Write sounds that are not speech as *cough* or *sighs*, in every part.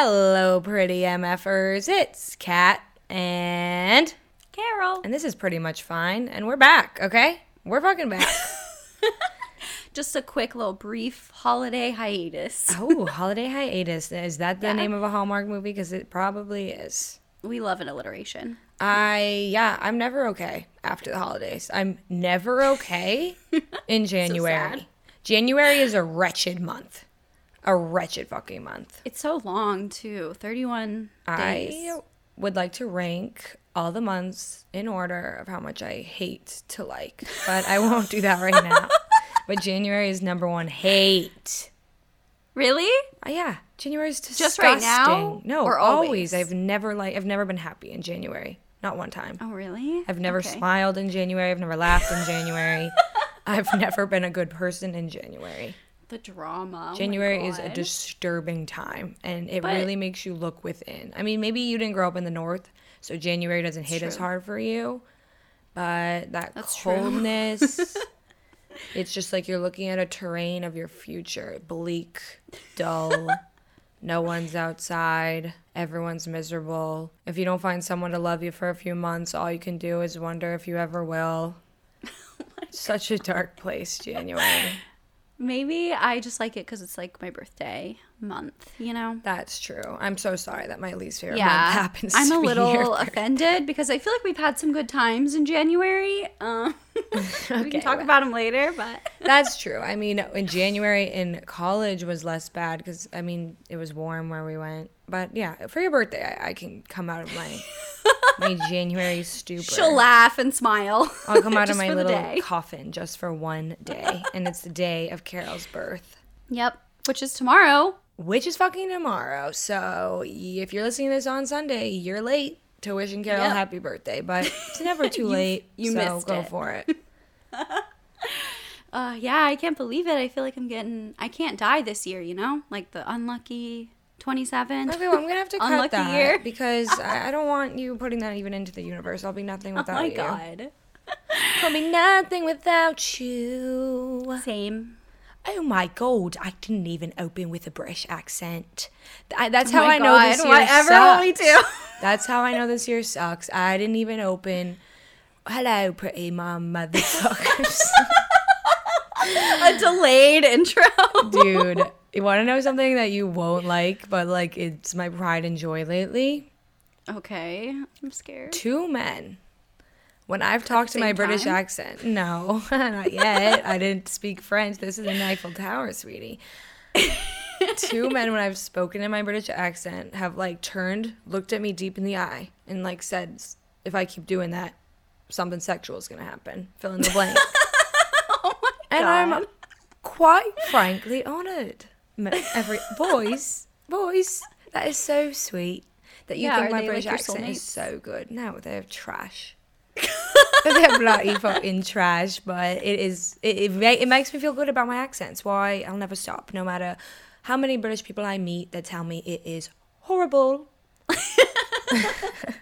Hello, pretty MFers. It's Kat and Carol. and this is pretty much fine. And we're back, okay? We're fucking back. *laughs* *laughs* Just a quick little brief holiday hiatus. *laughs* oh, holiday hiatus. Is that the Yeah. name of a Hallmark movie? Because it probably is. We love an alliteration. I yeah, I'm never okay after the holidays. I'm never okay in January. sad. January is a wretched month. A wretched fucking month. It's so long too. 31 days. I would like to rank all the months in order of how much I hate to like, but I won't do that right now. *laughs* But January is number one hate. Really? Uh, yeah, January is disgusting. Just right now? No, Or always. always? I've never like I've never been happy in January. Not one time. Oh, really? I've never Okay. smiled in January. I've never laughed in January. *laughs* I've never been a good person in January. The drama. Oh January is a disturbing time and it But- really makes you look within. I mean, maybe you didn't grow up in the north, so January doesn't hit as hard for you. But that That's coldness, *laughs* it's just like you're looking at a terrain of your future bleak, dull. no one's outside. Everyone's miserable. If you don't find someone to love you for a few months, all you can do is wonder if you ever will. *laughs* Oh Such a dark place, January. Maybe I just like it because it's like my birthday month, you know? That's true. I'm so sorry that my least favorite Yeah. month *laughs* happens. I'm a little offended because I feel like we've had some good times in January. Um, *laughs* we can talk well. about them later, but. *laughs* That's true. I mean, in January in college was less bad because I mean it was warm where we went. But yeah, for your birthday, I, I can come out of my my January stupor. She'll laugh and smile. I'll come out of my little coffin just for one day, and it's the day of Carol's birth. Yep, which is tomorrow. Which is fucking tomorrow. So if you're listening to this on Sunday, you're late to wishing Carol Yep. happy birthday, but *laughs* it's never too late. you so missed go it. for it. *laughs* Uh, yeah, I can't believe it. I feel like I'm getting. I can't die this year. You know, like the unlucky 27. Okay, well, I'm gonna have to *laughs* cut Unlucky that year. because I, I don't want you putting that even into the universe. I'll be nothing without you. Oh my you. god. I'll be nothing without you. Same. Oh my god, I didn't even open with a British accent. Th- that's Oh how I know God, this year whatever sucks. we do? *laughs* That's how I know this year sucks. I didn't even open. Hello, pretty mom, motherfuckers. *laughs* A delayed intro. *laughs* Dude, you want to know something that you won't like, but like it's my pride and joy lately? Okay, I'm scared. Two men. When I've talked to my same British accent, no, *laughs* not *laughs* yet. I didn't speak French. This is in Eiffel Tower, sweetie. Two *laughs* men, when I've spoken in my British accent, have like turned, looked at me deep in the eye, and like said, if I keep doing that, something sexual is going to happen. Fill in the blank. Oh my and. I'm quite frankly honored. Every boys, boys, that is so sweet that you Yeah, think my British like, accent is so good. No, they're trash. They're bloody fucking trash, but it is it it, ma- it makes me feel good about my accents. Why I'll never stop, no matter how many British people I meet that tell me it is horrible. *laughs*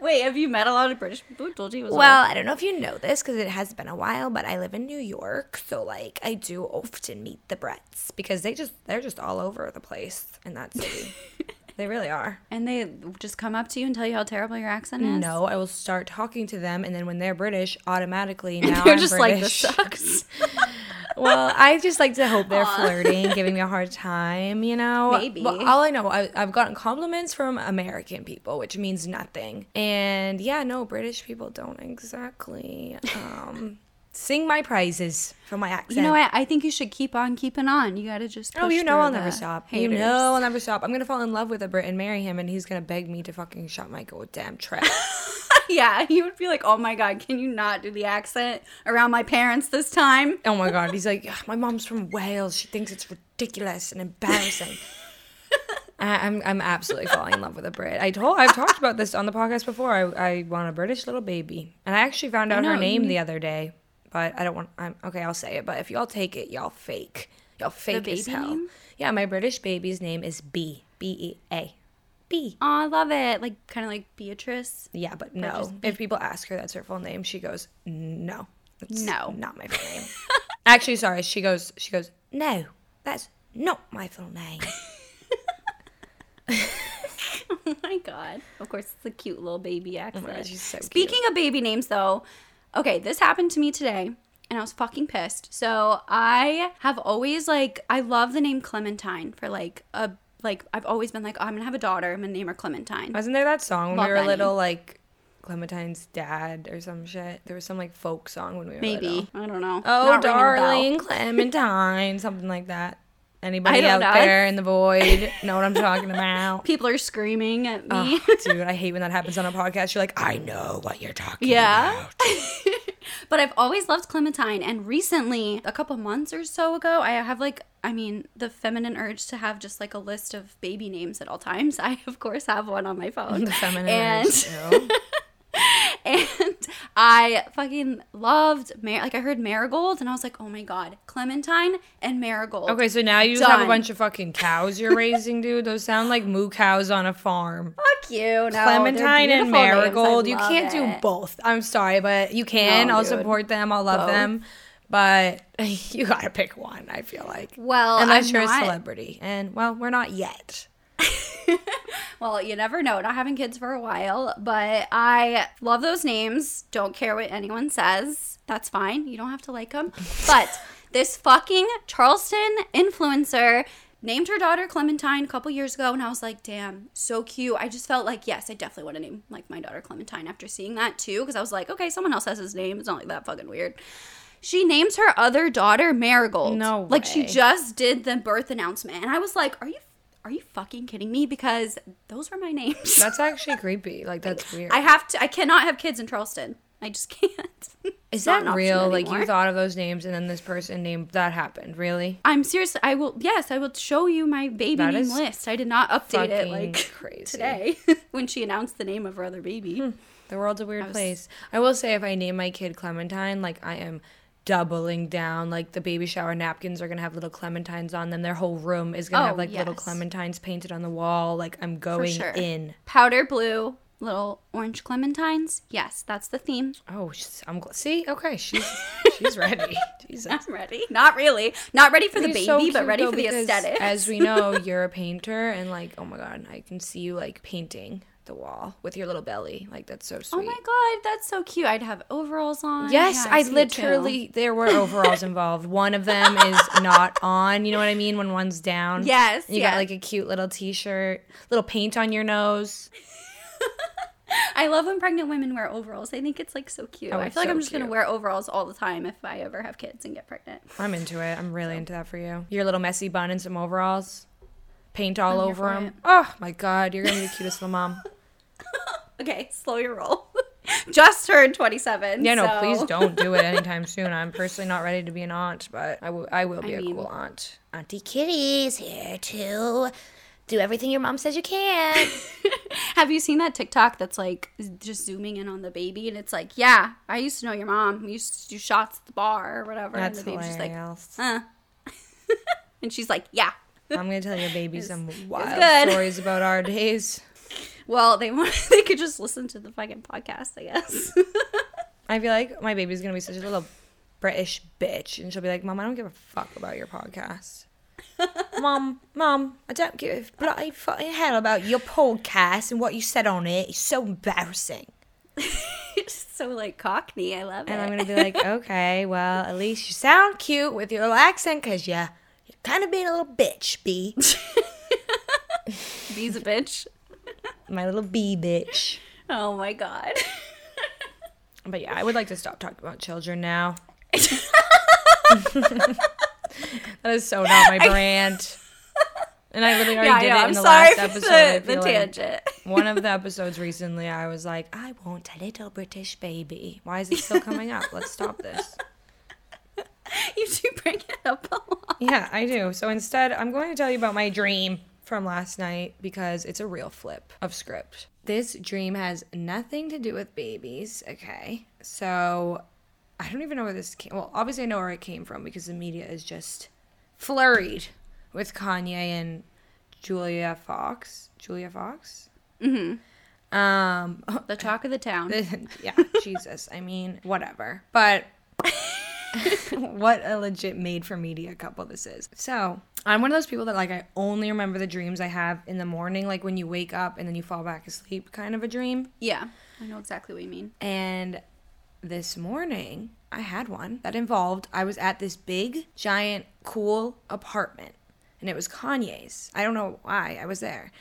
Wait, have you met a lot of British people? who Told you it was Well, I don't know if you know this because it has been a while, but I live in New York, so like I do often meet the Brits because they just they're just all over the place in that city. *laughs* they really are. And they just come up to you and tell you how terrible your accent is. No, I will start talking to them, and then when they're British, automatically *laughs* now They're I'm just like this British. sucks. *laughs* well, I just like to hope they're *laughs* flirting, giving me a hard time, you know? Maybe. Well, all I know, I, I've gotten compliments from American people, which means nothing. And yeah, no, British people don't exactly um, sing my praises for my accent. You know what? I think you should keep on keeping on. You got to just. Oh, you know I'll never stop. You know I'll never stop. I'm gonna fall in love with a Brit and marry him, and he's gonna beg me to fucking shut my goddamn trap. *laughs* yeah, he would be like, "Oh my god, can you not do the accent around my parents this time?" Oh my god, he's like, *laughs* my mom's from Wales. She thinks it's ridiculous and embarrassing. I- I'm I'm absolutely falling in love with a Brit. I told I've talked about this on the podcast before. I, I want a British little baby, and I actually found out her name you- the other day, but I don't want. I'm okay. I'll say it, but if y'all take it, y'all fake. Y'all fake as baby hell. name? Yeah, my British baby's name is B B E A B. Oh, I love it. Like kind of like Beatrice. Yeah, but no. If people ask her that's her full name, she goes, "No, that's No. not my full name." *laughs* Actually, sorry. She goes, she goes, "No, that's not my full name." *laughs* oh my god. Of course, it's a cute little baby oh accent. God, she's so Speaking of baby names, though, okay, this happened to me today. And I was fucking pissed. So I have always like I love the name Clementine for like a like I've always been like oh, I'm gonna have a daughter. I'm gonna name her Clementine. Wasn't there that song when Love we were little, name. like Clementine's dad or some shit? There was some like folk song when we were Maybe little. I don't know. Oh, Not ringing a bell. darling Clementine, something like that. Anybody out know. there in *laughs* the void know what I'm talking about? *laughs* People are screaming at me. Oh, dude, I hate when that happens on a podcast. You're like, I know what you're talking Yeah. about. *laughs* but I've always loved Clementine, and recently, a couple months or so ago, I have like, I mean, the feminine urge to have just like a list of baby names at all times. I, of course, have one on my phone. The feminine and urge, I fucking loved Mar- like I heard Marigold, and I was like, oh my god, Clementine and Marigold. Okay, so now you just have a bunch of fucking cows you're *laughs* raising, dude. Those sound like moo cows on a farm. fuck you. No, Clementine and beautiful names. I Marigold. You can't do both. I'm sorry, but you can. No, I'll dude. support them. I'll love Both. them. But *laughs* you gotta pick one, I feel like. Well, Unless I'm you're not- a celebrity. And, well, we're not yet. *laughs* *laughs* Well, you never know. Not having kids for a while, but I love those names. Don't care what anyone says. That's fine. You don't have to like them. But this fucking Charleston influencer named her daughter Clementine a couple years ago, and I was like, damn, so cute. I just felt like, yes, I definitely want to name like my daughter Clementine after seeing that too, because I was like, okay, someone else has his name. It's not like that fucking weird. She names her other daughter Marigold. No Like she just did the birth announcement, and I was like, are you are you fucking kidding me? Because those were my names. *laughs* That's actually creepy. Like, that's weird. I have to. I cannot have kids in Charleston. I just *laughs* can't. Is that real? Like, you thought of those names and then this person named that happened. Really? I'm serious. I will. Yes, I will show you my baby That name list. I did not update it like crazy. *laughs* today when she announced the name of her other baby. Hmm. The world's a weird was- place. I will say, if I name my kid Clementine, like I am doubling down. Like the baby shower napkins are gonna have little clementines on them. Their whole room is gonna Oh, have like little clementines painted on the wall. Like I'm going sure. in. Powder blue, little orange clementines. Yes, that's the theme. Oh, I'm gl- see. Okay, she's *laughs* she's ready. Jesus. I'm ready. Not really. Not ready for the baby, so but ready though, for the aesthetic. As we know, *laughs* you're a painter, and like, oh my god, I can see you like painting the wall with your little belly. Like that's so sweet. Oh my god, that's so cute. I'd have overalls on. Yes, Yeah, I see it too. literally there were overalls *laughs* involved. One of them is not on. You know what I mean? When one's down. Yes, You yes. got like a cute little t-shirt, little paint on your nose. *laughs* I love when pregnant women wear overalls. I think it's like so cute. Oh, I feel like I'm just gonna wear overalls all the time if I ever have kids and get pregnant. I'm into it. I'm really into that for you. Your little messy bun and some overalls, paint all I'm over them. it. Oh my god, you're gonna be the cutest little mom. *laughs* Okay, slow your roll. *laughs* just turned 27. Yeah, no, so- please *laughs* don't do it anytime soon. I'm personally not ready to be an aunt, but I will. I will be I a mean- cool aunt. Auntie Kitty's here to do everything your mom says you can. *laughs* Have you seen that TikTok that's like just zooming in on the baby and it's like, yeah, I used to know your mom. We used to do shots at the bar or whatever. That's and the baby's just like, hilarious. uh. and she's like, yeah. I'm gonna tell your baby some wild stories about our days. Well, they want *laughs* they could just listen to the fucking podcast, I guess. *laughs* I feel like my baby's gonna be such a little British bitch, and she'll be like, "Mom, I don't give a fuck about your podcast." *laughs* Mom, Mom, I don't give a bloody fucking hell about your podcast and what you said on it. It's so embarrassing. it's so like cockney. I love And it. And I'm gonna be like, okay, well, at least you sound cute with your little accent, cause yeah, you're kind of being a little bitch, B. Be's a bitch. My little B bitch. Oh my god. *laughs* But yeah, I would like to stop talking about children now. *laughs* that is so not my *laughs* brand. And I literally already yeah, did know. it I'm in the sorry last episode. The, the feel like. tangent. One of the episodes recently, I was like, I want a little British baby. Why is it still coming up? Let's stop this. you do bring it up a lot. Yeah, I do. So instead, I'm going to tell you about my dream from last night because it's a real flip of script. This dream has nothing to do with babies, okay? So I don't even know where this came. Well, obviously I know where it came from because the media is just flurried with Kanye and Julia Fox. Julia Fox? Mm-hmm. Um, *laughs* The talk of the town. *laughs* yeah, Jesus. I mean, whatever. But *laughs* what a legit made for media couple this is. So I'm one of those people that like I only remember the dreams I have in the morning, like when you wake up and then you fall back asleep, kind of a dream. Yeah, I know exactly what you mean. And this morning, I had one that involved I was at this big, giant, cool apartment, and it was Kanye's. I don't know why I was there.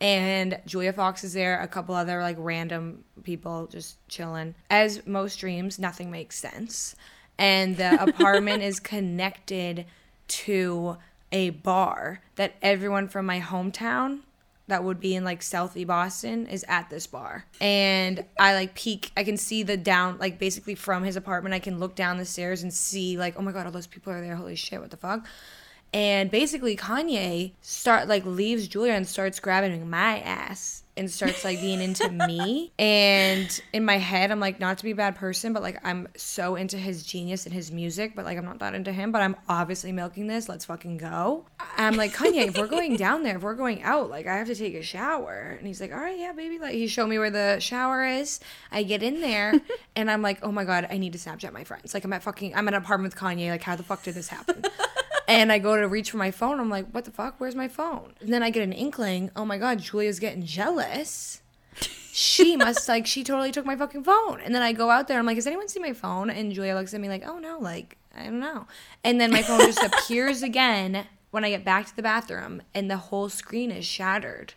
And Julia Fox is there, a couple other like random people just chilling. As most dreams, nothing makes sense. And the apartment is connected to a bar that everyone from my hometown that would be in like Southie Boston is at this bar. And I like peek, I can see the down, like basically from his apartment, I can look down the stairs and see like, oh my God, all those people are there. Holy shit, what the fuck? And basically Kanye start like leaves Julia and starts grabbing my ass and starts like being into *laughs* me. And in my head, I'm like, not to be a bad person, but like I'm so into his genius and his music, but like I'm not that into him, but I'm obviously milking this. Let's fucking go. I'm like, Kanye, if we're going down there, if we're going out, like I have to take a shower. And he's like, all right, yeah, baby. Like he showed me where the shower is. I get in there *laughs* and I'm like, oh my God, I need to Snapchat my friends. Like I'm at fucking, I'm at an apartment with Kanye. Like how the fuck did this happen? And I go to reach for my phone. I'm like, what the fuck? Where's my phone? And then I get an inkling. Oh my god, Julia's getting jealous. She *laughs* must like she totally took my fucking phone. And then I go out there. I'm like, has anyone seen my phone? And Julia looks at me like, oh no, like I don't know. And then my phone just *laughs* appears again when I get back to the bathroom, and the whole screen is shattered.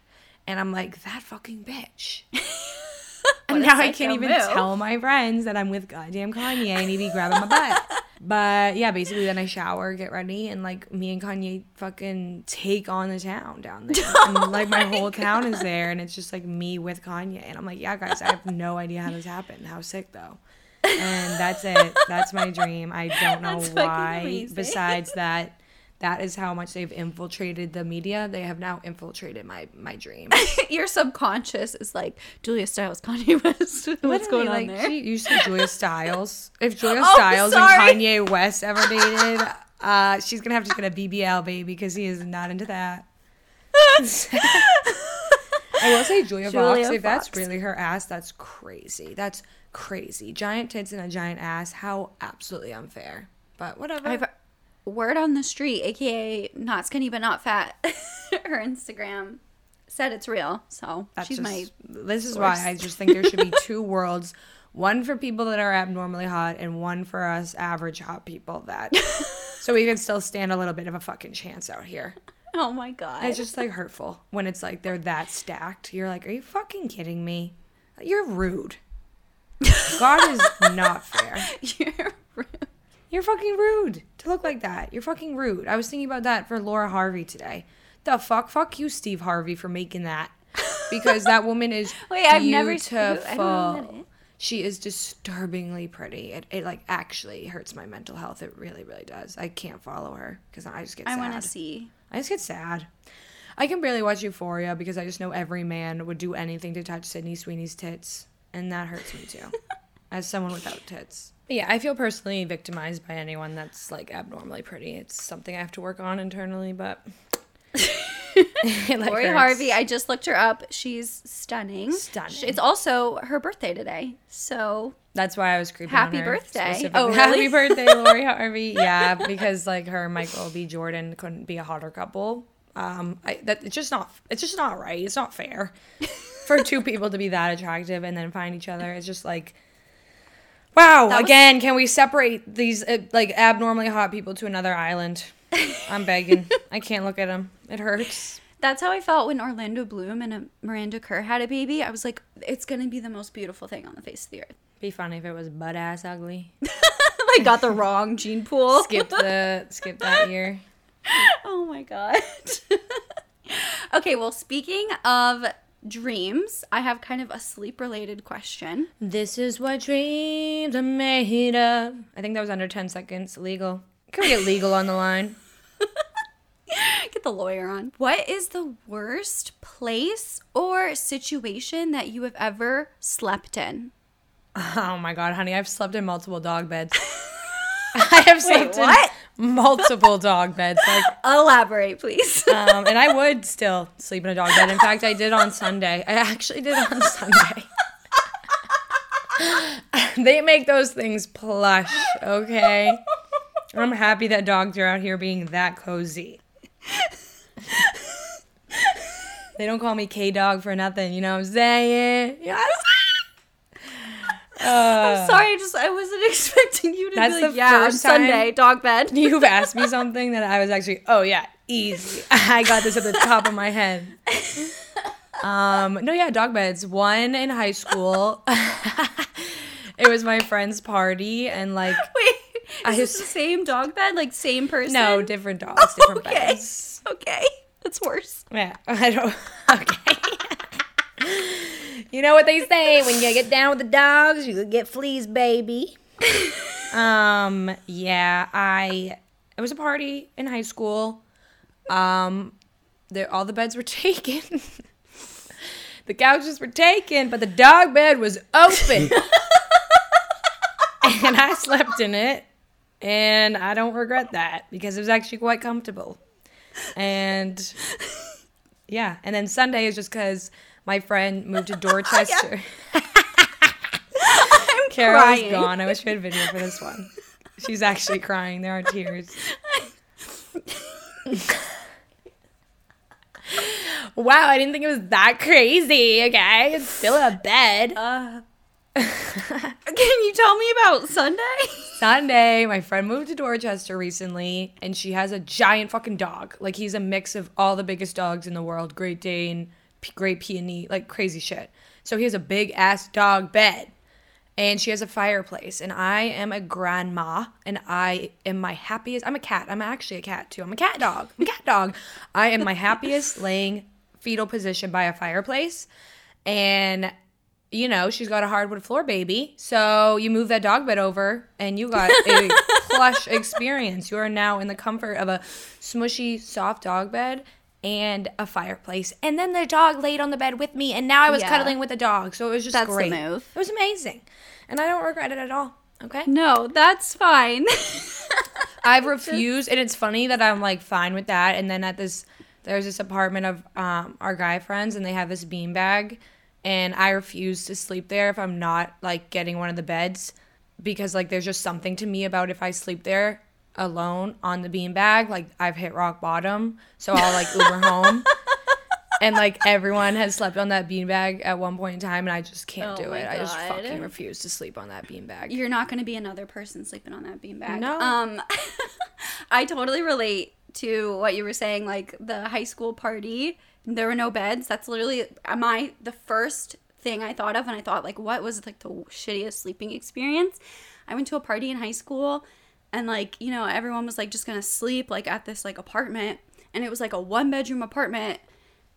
And I'm like, that fucking bitch. *laughs* and now I can't even move. tell my friends that I'm with goddamn Kanye and he be grabbing my butt. But yeah, basically then I shower, get ready, and like me and Kanye fucking take on the town down there. *laughs* and like my whole town is there and it's just like me with Kanye. And I'm like, yeah, guys, I have no idea how this happened. How sick though. And that's it. That's my dream. I don't *laughs* know That's why. Besides that, that is how much they've infiltrated the media. They have now infiltrated my my dream. *laughs* Your subconscious is like Julia Stiles, Kanye West. *laughs* What's going on there? She, you said Julia Stiles. If *laughs* Julia Oh, Stiles sorry. and Kanye West ever dated, uh, she's gonna have to get a BBL baby because he is not into that. I will say Julia, Julia Fox. If that's really her ass, that's crazy. That's crazy. Giant tits and a giant ass. How absolutely unfair. But whatever. I've word on the street, aka not skinny but not fat. *laughs* her Instagram said it's real, so That's she's just, my. This is why I just think there should be *laughs* two worlds. One for people that are abnormally hot, and one for us average hot people that. *laughs* so we can still stand a little bit of a fucking chance out here. Oh my god! It's just like hurtful when it's like they're that stacked. You're like, are you fucking kidding me? You're rude. God is not fair. You're rude. You're fucking rude to look like that. You're fucking rude. I was thinking about that for Lori Harvey today. The fuck? Fuck you, Steve Harvey, for making that. Because that woman is *laughs* Wait, I've never- beautiful. I don't know She is disturbingly pretty. It, it like actually hurts my mental health. It really, really does. I can't follow her because I just get I sad. I want to see. I just get sad. I can barely watch Euphoria because I just know every man would do anything to touch Sydney Sweeney's tits, and that hurts me too, *laughs* as someone without tits. But yeah, I feel personally victimized by anyone that's like abnormally pretty. It's something I have to work on internally, but *laughs* like, Lori hurts. Harvey, I just looked her up. She's stunning. Stunning. It's also her birthday today, so That's why I was creeping. Happy on her birthday. Oh, Happy birthday, Lori *laughs* Harvey. Yeah, because like her Michael B. Jordan couldn't be a hotter couple. Um, I, that it's just not. It's just not right. It's not fair *laughs* for two people to be that attractive and then find each other. It's just like, wow. That was- again, can we separate these uh, like abnormally hot people to another island? *laughs* I'm begging. I can't look at them. It hurts. that's how I felt when Orlando Bloom and uh, Miranda Kerr had a baby. I was like, it's gonna be the most beautiful thing on the face of the earth. Be funny if it was butt ass ugly. *laughs* I got the wrong gene pool. Skip the skip that *laughs* year. Oh my god. okay, well, speaking of dreams, I have kind of a sleep related question. This is what dreams are made of. I think that was under 10 seconds. Legal. Can we get legal on the line? *laughs* Get the lawyer on. What is the worst place or situation that you have ever slept in? Oh my god, honey, I've slept in multiple dog beds. *laughs* *laughs* I have slept in what? Multiple dog beds. Like, Elaborate, please. *laughs* um, and I would still sleep in a dog bed. In fact, I did on Sunday. I actually did on Sunday. *laughs* they make those things plush, okay? I'm happy that dogs are out here being that cozy. they don't call me K Dog for nothing, you know what I'm saying? You know what I'm I'm sorry, I just I wasn't *laughs* expecting you to That's be like, the yeah, first Sunday, dog bed. *laughs* You've *laughs* asked me something that I was actually, oh yeah, easy. I got this at the top of my head. Um, no, yeah, dog beds. One in high school. it was my friend's party, and like, Wait, is I this the same dog bed? Like same person? no, different dogs, different okay. beds. Okay. That's worse. Yeah, I don't. Okay. You know what they say when you get down with the dogs, you get fleas, baby. um. Yeah. I. It was a party in high school. Um. There, all the beds were *laughs* taken. the couches were taken, but the dog bed was open, *laughs* and I slept in it. And I don't regret that because it was actually quite comfortable. And yeah, and then Sunday is just because my friend moved to *laughs* Dorchester. *laughs* I'm Carol's crying. gone. I wish we had video for this one. She's actually crying. There are tears. *laughs* wow, I didn't think it was that crazy. Okay, it's still a bed. Uh, can you tell me about Sunday? Sunday, my friend moved to Dorchester recently, and she has a giant fucking dog. Like he's a mix of all the biggest dogs in the world: Great Dane, P- Great Pyrenees, like crazy shit. So he has a big ass dog bed, and she has a fireplace. And I am a grandma, and I am my happiest. I'm a cat. I'm actually a cat too. I'm a cat dog. I'm a cat dog. *laughs* I am my happiest laying fetal position by a fireplace, and you know, she's got a hardwood floor baby. So you move that dog bed over and you got a *laughs* plush experience. You are now in the comfort of a smushy, soft dog bed and a fireplace. And then the dog laid on the bed with me and now I was Yeah. cuddling with the dog. So it was just That's the great. move. It was amazing. And I don't regret it at all. Okay? No, that's fine. *laughs* I've refused, and it's funny that I'm like fine with that. And then at this, there's this apartment of um, our guy friends, and they have this beanbag, and I refuse to sleep there if I'm not like getting one of the beds because like there's just something to me about if I sleep there alone on the beanbag, like I've hit rock bottom, so I'll like Uber home. *laughs* And like everyone has slept on that beanbag at one point in time, and I just can't Oh do my it. I just God. fucking refuse to sleep on that beanbag. You're not going to be another person sleeping on that beanbag. No. Um, *laughs* I totally relate to what you were saying, like the high school party. There were no beds. That's literally my the first thing I thought of, and I thought like, what was like the shittiest sleeping experience? I went to a party in high school, and like you know everyone was like just gonna sleep like at this like apartment, and it was like a one bedroom apartment,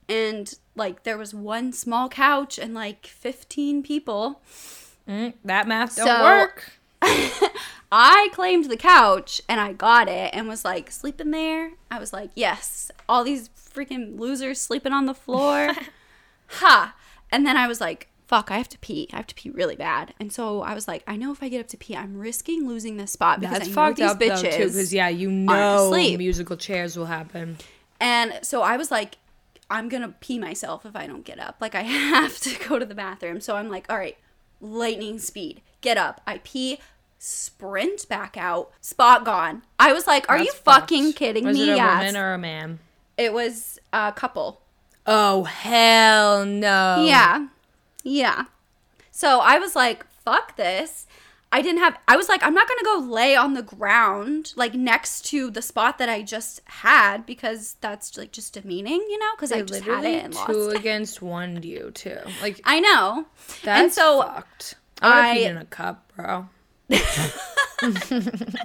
and like there was one small couch and like 15 people. Mm, that math don't So- work. *laughs* I claimed the couch and I got it and was like sleeping there. I was like, yes, all these freaking losers sleeping on the floor. *laughs* ha. And then I was like, fuck, I have to pee. I have to pee really bad. And so I was like, I know if I get up to pee, I'm risking losing this spot because That's I know these up bitches. because yeah, you know musical chairs will happen. And so I was like, I'm gonna pee myself if I don't get up. Like I *laughs* have to go to the bathroom. So I'm like, all right, lightning speed, get up. I pee, sprint back out, spot gone. I was like, are you fucked. fucking kidding Was me? it a Yes. woman or a man? it was a couple. Oh hell no! Yeah. Yeah. So I was like, fuck this. I didn't have, I was like, I'm not going to go lay on the ground, like next to the spot that I just had because that's like just demeaning, you know? Because I just had literally it and lost two it. again't one you too. Like I know. that's and so fucked. I would have I- in a cup, bro. *laughs*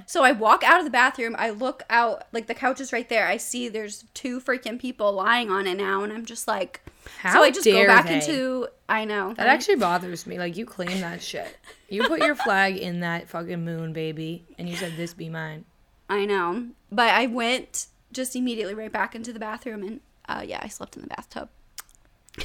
So I walk out of the bathroom. I look out, like the couch is right there. I see there's two freaking people lying on it now, and I'm just like, How so I just go back they? into. I know That actually bothers me. Like you claim that shit. You put your flag in that fucking moon, baby, and you said this be mine. I know, but I went just immediately right back into the bathroom, and uh, yeah, I slept in the bathtub. *laughs*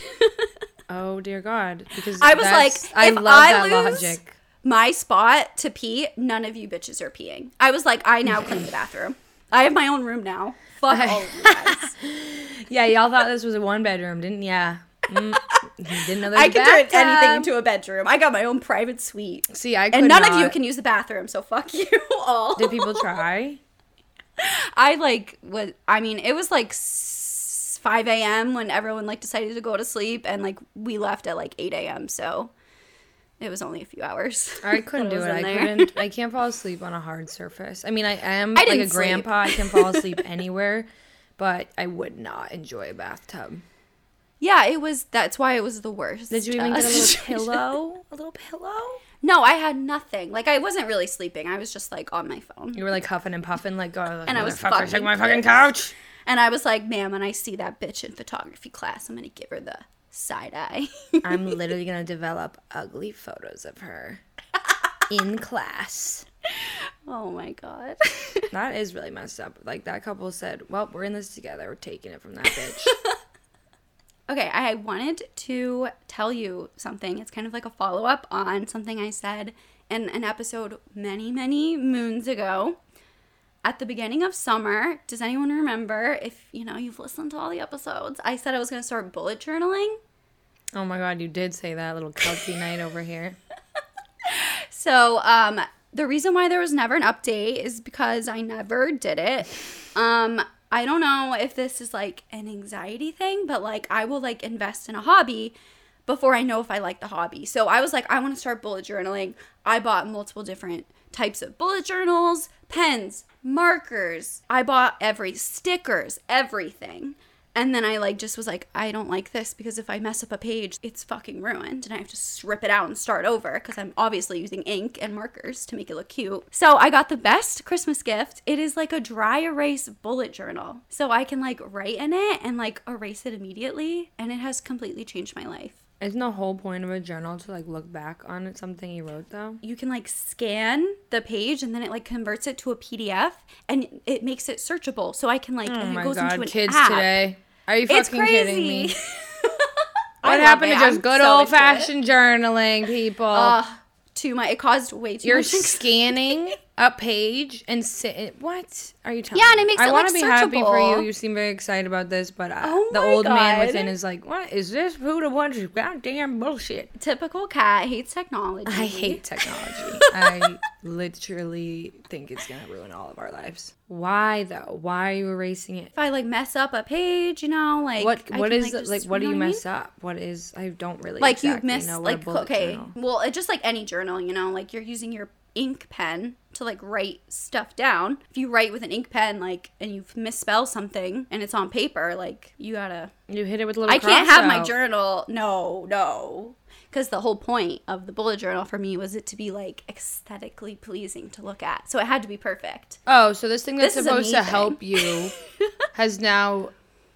Oh dear God! Because I was like, I if love I that lose- logic. My spot to pee, none of you bitches are peeing. I was like, I now clean the bathroom. I have my own room now. Fuck all of you guys. *laughs* Yeah, y'all thought this was a one bedroom, didn't ya? Mm, didn't know there was I a can turn anything into a bedroom. I got my own private suite. See, I could And none of you can use the bathroom, so fuck *laughs* you all. Did people try? *laughs* I like was I mean it was like 5 a.m. when everyone like decided to go to sleep and like we left at like 8 a.m. So it was only a few hours. *laughs* I couldn't do it. I there. couldn't. I *laughs* can't fall asleep on a hard surface. I mean, I am I like a sleep. grandpa. I can fall asleep *laughs* anywhere, but I would not enjoy a bathtub. Yeah, it was. That's why it was the worst. Did you even get a little pillow? A little pillow? No, I had nothing. Like I wasn't really sleeping. I was just like on my phone. You were like huffing and puffing, like, oh, And I was fucking take my fucking couch. And I was like, ma'am, when I see that bitch in photography class, I'm gonna give her the side eye. I'm *laughs* literally gonna develop ugly photos of her *laughs* in class. oh my god. *laughs* That is really messed up. Like that couple said, "Well, we're in this together. We're taking it from that bitch." okay, I wanted to tell you something. It's kind of like a follow up on something I said in an episode many, many moons ago. At the beginning of summer, does anyone remember if you know you've listened to all the episodes? I said I was gonna start bullet journaling. oh my god, you did say that little couchy night over here. *laughs* So, um, the reason why there was never an update is because I never did it. Um, I don't know if this is like an anxiety thing, but like I will like invest in a hobby before I know if I like the hobby. So I was like, I want to start bullet journaling. I bought multiple different types of bullet journals, pens, markers. I bought every stickers, everything. And then I like just was like, I don't like this because if I mess up a page, it's fucking ruined and I have to strip it out and start over because I'm obviously using ink and markers to make it look cute. So I got the best Christmas gift. It is like a dry erase bullet journal. So I can like write in it and like erase it immediately and it has completely changed my life. Isn't the whole point of a journal to like look back on something you wrote though? you can like scan the page and then it like converts it to a PDF and it makes it searchable. So I can like Oh and it my goes god, into an kids app. today. Are you It's fucking kidding me? crazy. *laughs* *laughs* What happened it. to just I'm good so old fashioned journaling, people? Uh, too much. It caused way too much. You're much. *laughs* anxiety. scanning a page and sit. What are you telling Yeah, and it makes I it, I wanna like, be happy for you. You seem very excited about this, but uh, Oh the old man within is like, "What is this? Who the bunch of goddamn bullshit?" Typical cat hates technology. I hate technology. *laughs* I literally think it's gonna ruin all of our lives. Why though? Why are you erasing it? If I like mess up a page, you know, like What I what can, is like, just- like what do know you mean? mess up? What is I don't really like exactly you miss know what like okay journal- well it's just like any journal you know like you're using your ink pen to like write stuff down. If you write with an ink pen like and you misspell something and it's on paper like you gotta You hit it with a little. i can't have my journal. No no. Because the whole point of the bullet journal for me was it to be like aesthetically pleasing to look at. So it had to be perfect. Oh, so this thing that's This supposed to help you *laughs* has now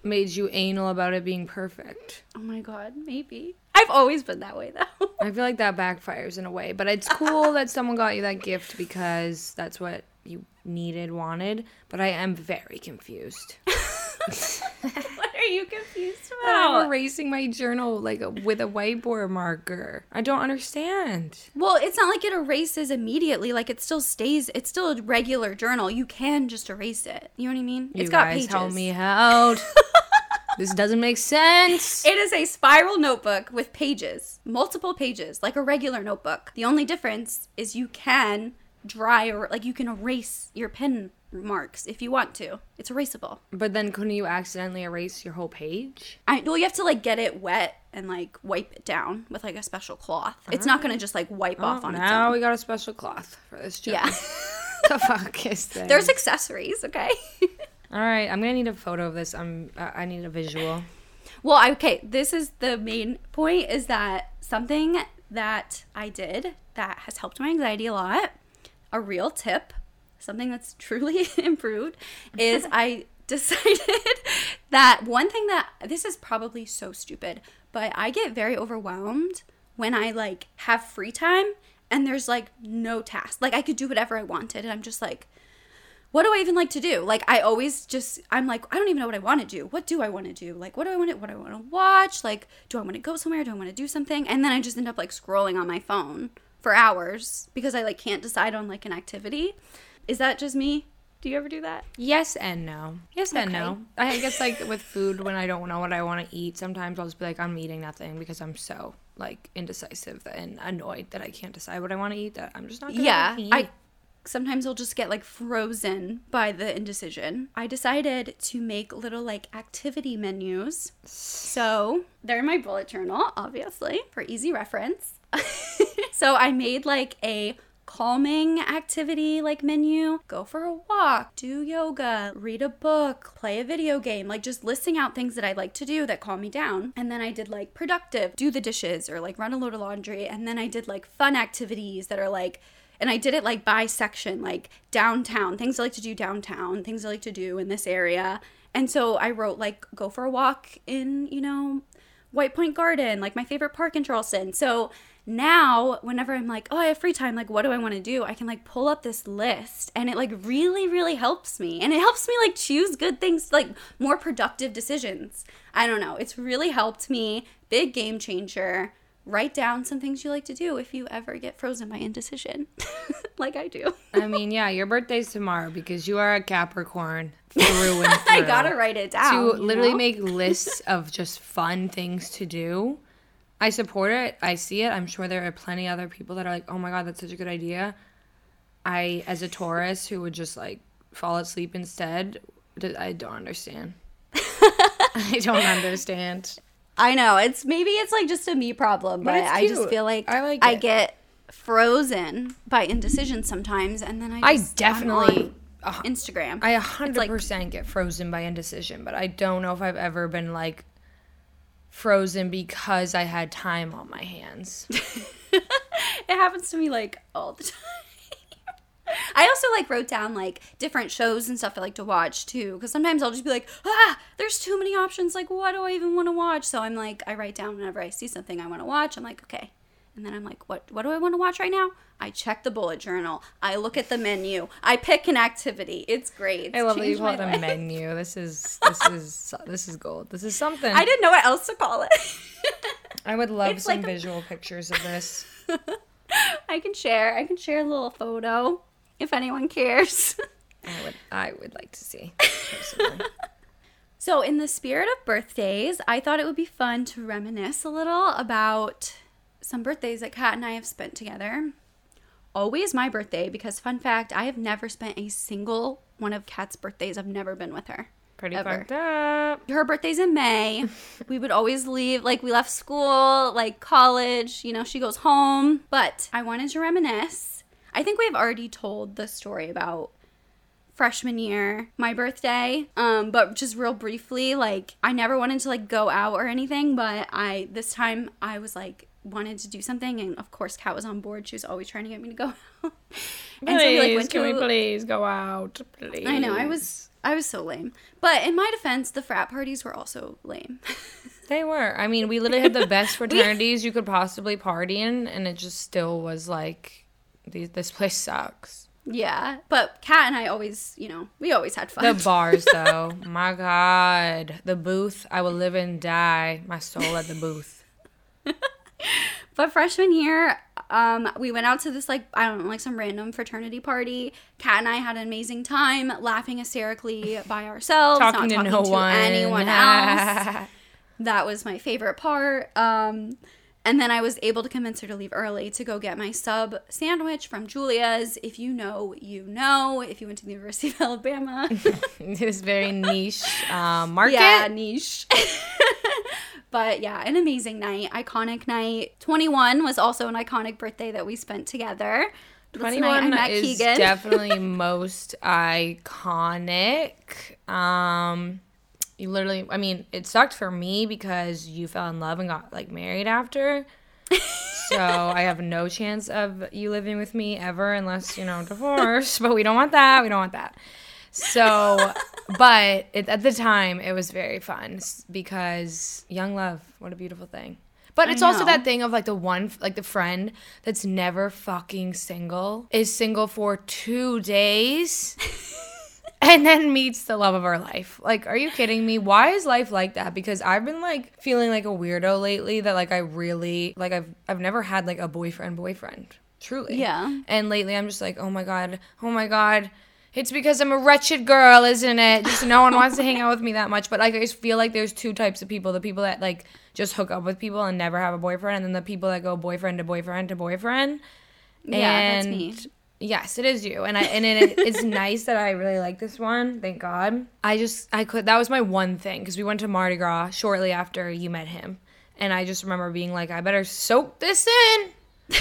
made you anal about it being perfect. oh my god maybe i've always been that way though I feel like that backfires in a way, but it's cool that someone got you that gift because that's what you needed, wanted. But I am very confused. *laughs* what are you confused *laughs* about? I'm erasing my journal like with a whiteboard marker. I don't understand. Well, it's not like it erases immediately. Like it still stays. It's still a regular journal. You can just erase it. You know what I mean? You It's got guys pages. help me out. *laughs* this doesn't make sense. It is a spiral notebook with pages, multiple pages, like a regular notebook. The only difference is you can dry or like you can erase your pen marks if you want to. It's erasable. But then couldn't you accidentally erase your whole page? I well, you have to like get it wet and like wipe it down with like a special cloth. It's not gonna just like wipe oh, off Oh, on its now own. we got a special cloth for this job. Yeah. *laughs* the fuck is this? There's accessories, okay? *laughs* All right, I'm gonna need a photo of this. I'm. Uh, I need a visual. Well, okay, this is the main point is that something that I did that has helped my anxiety a lot, a real tip, something that's *laughs* truly improved, is *laughs* I decided *laughs* that one thing that this is probably so stupid, but I get very overwhelmed when I like have free time and there's like no task. Like I could do whatever I wanted and I'm just like what do I even like to do? Like I always just I'm like I don't even know what I want to do. What do I want to do? Like what do I want to what do I want to watch? Like do I want to go somewhere? Do I want to do something? And then I just end up like scrolling on my phone for hours because I like can't decide on like an activity. Is that just me? Do you ever do that? Yes and no. Yes and no. I guess like with food, when I don't know what I want to eat, sometimes I'll just be like, I'm eating nothing because I'm so like indecisive and annoyed that I can't decide what I want to eat. That I'm just not. Yeah. I sometimes I'll just get like frozen by the indecision. I decided to make little like activity menus. So they're in my bullet journal, obviously, for easy reference. *laughs* so I made like a calming activity like menu go for a walk do yoga read a book play a video game like just listing out things that i like to do that calm me down and then i did like productive do the dishes or like run a load of laundry and then i did like fun activities that are like and I did it like by section, like downtown, things I like to do downtown, things I like to do in this area. And so I wrote like go for a walk in, you know, White Point Garden, like my favorite park in Charleston. So now whenever I'm like, oh, I have free time, like what do I want to do? I can like pull up this list and it like really really helps me. And it helps me like choose good things, like more productive decisions. I don't know. It's really helped me. Big game changer write down some things you like to do if you ever get frozen by indecision, *laughs* like I do. I mean, yeah, your birthday's tomorrow because you are a Capricorn *laughs* through and through. I gotta write it down. To literally know? make *laughs* lists of just fun things to do. I support it. I see it. I'm sure there are plenty other people that are like, oh my God, that's such a good idea. I, as a Taurus who would just like fall asleep instead, I don't understand. I don't understand. I know it's maybe it's like just a me problem, but, it's I just feel like I like I get frozen by indecision sometimes, and then I I definitely, Instagram. I 100% get frozen by indecision, but I don't know if I've ever been like frozen because I had time on my hands. *laughs* it happens to me like all the time. *laughs* I also like wrote down like different shows and stuff I like to watch too because sometimes I'll just be like ah there's too many options. Like what do I even want to watch? So I'm like I write down whenever I see something I want to watch I'm like okay. And then I'm like what what do I want to watch right now? I check the bullet journal. I look at the menu. I pick an activity. It's great. It's I love that you call it a menu. This is *laughs* this is this is gold. This is something. I didn't know what else to call it. *laughs* I would love It's some like a- visual pictures of this. I can share. I can share a little photo if anyone cares *laughs* I would I would like to see. *laughs* So, in the spirit of birthdays, I thought it would be fun to reminisce a little about some birthdays that Kat and I have spent together. Always my birthday, because fun fact, I have never spent a single one of Kat's birthdays. I've never been with her. Pretty Ever. fucked up. Her birthday's in May. *laughs* we would always leave, like, we left school, like college, you know, she goes home. But I wanted to reminisce. I think we've already told the story about freshman year, my birthday. Um, but just real briefly, like I never wanted to like go out or anything, but I this time I was like wanted to do something and of course Kat was on board. She was always trying to get me to go *laughs* out. and so we like went can we please go out? Please. I know, I was I was so lame. But in my defense, the frat parties were also lame. *laughs* They were. I mean, we literally had the best *laughs* fraternities you could possibly party in, and it just still was like, these, this place sucks. yeah. But Kat and I always, you know, we always had fun. The *laughs* bars, though, my God, the booth. I will live and die. My soul at the booth. *laughs* But freshman year, um, we went out to this like I don't know, like some random fraternity party. Kat and I had an amazing time, laughing hysterically by ourselves, Talking not to talking no to one. anyone *laughs* else. that was my favorite part. Um, and then I was able to convince her to leave early to go get my sub sandwich from Julia's. If you know, you know. If you went to the University of *laughs* Alabama, *laughs* this very niche um, market. yeah, niche. *laughs* but yeah, an amazing night, iconic night. 21 was also an iconic birthday that we spent together. This night I 21 is definitely most iconic. Um, you literally, I mean, it sucked for me because you fell in love and got like married after. *laughs* so I have no chance of you living with me ever unless you know divorce. but we don't want that. We don't want that. So, *laughs* but it, at the time, it was very fun because young love. What a beautiful thing. But it's also that thing of like the one, like the friend that's never fucking single is single for two days *laughs* and then meets the love of her life. Like, are you kidding me? Why is life like that? Because I've been like feeling like a weirdo lately that like I really, like I've, I've never had like a boyfriend boyfriend. Truly. Yeah. And lately I'm just like, oh my God, oh my God. It's because I'm a wretched girl, isn't it? Just no one wants to hang out with me that much. But like I just feel like there's two types of people. The people that like just hook up with people and never have a boyfriend, and then the people that go boyfriend to boyfriend to boyfriend. Yeah, that's And, me. Yes, it is you, and I and it, it's *laughs* nice that I really like this one. Thank God. I just I could that was my one thing because we went to Mardi Gras shortly after you met him, and I just remember being like, I better soak this in. *laughs*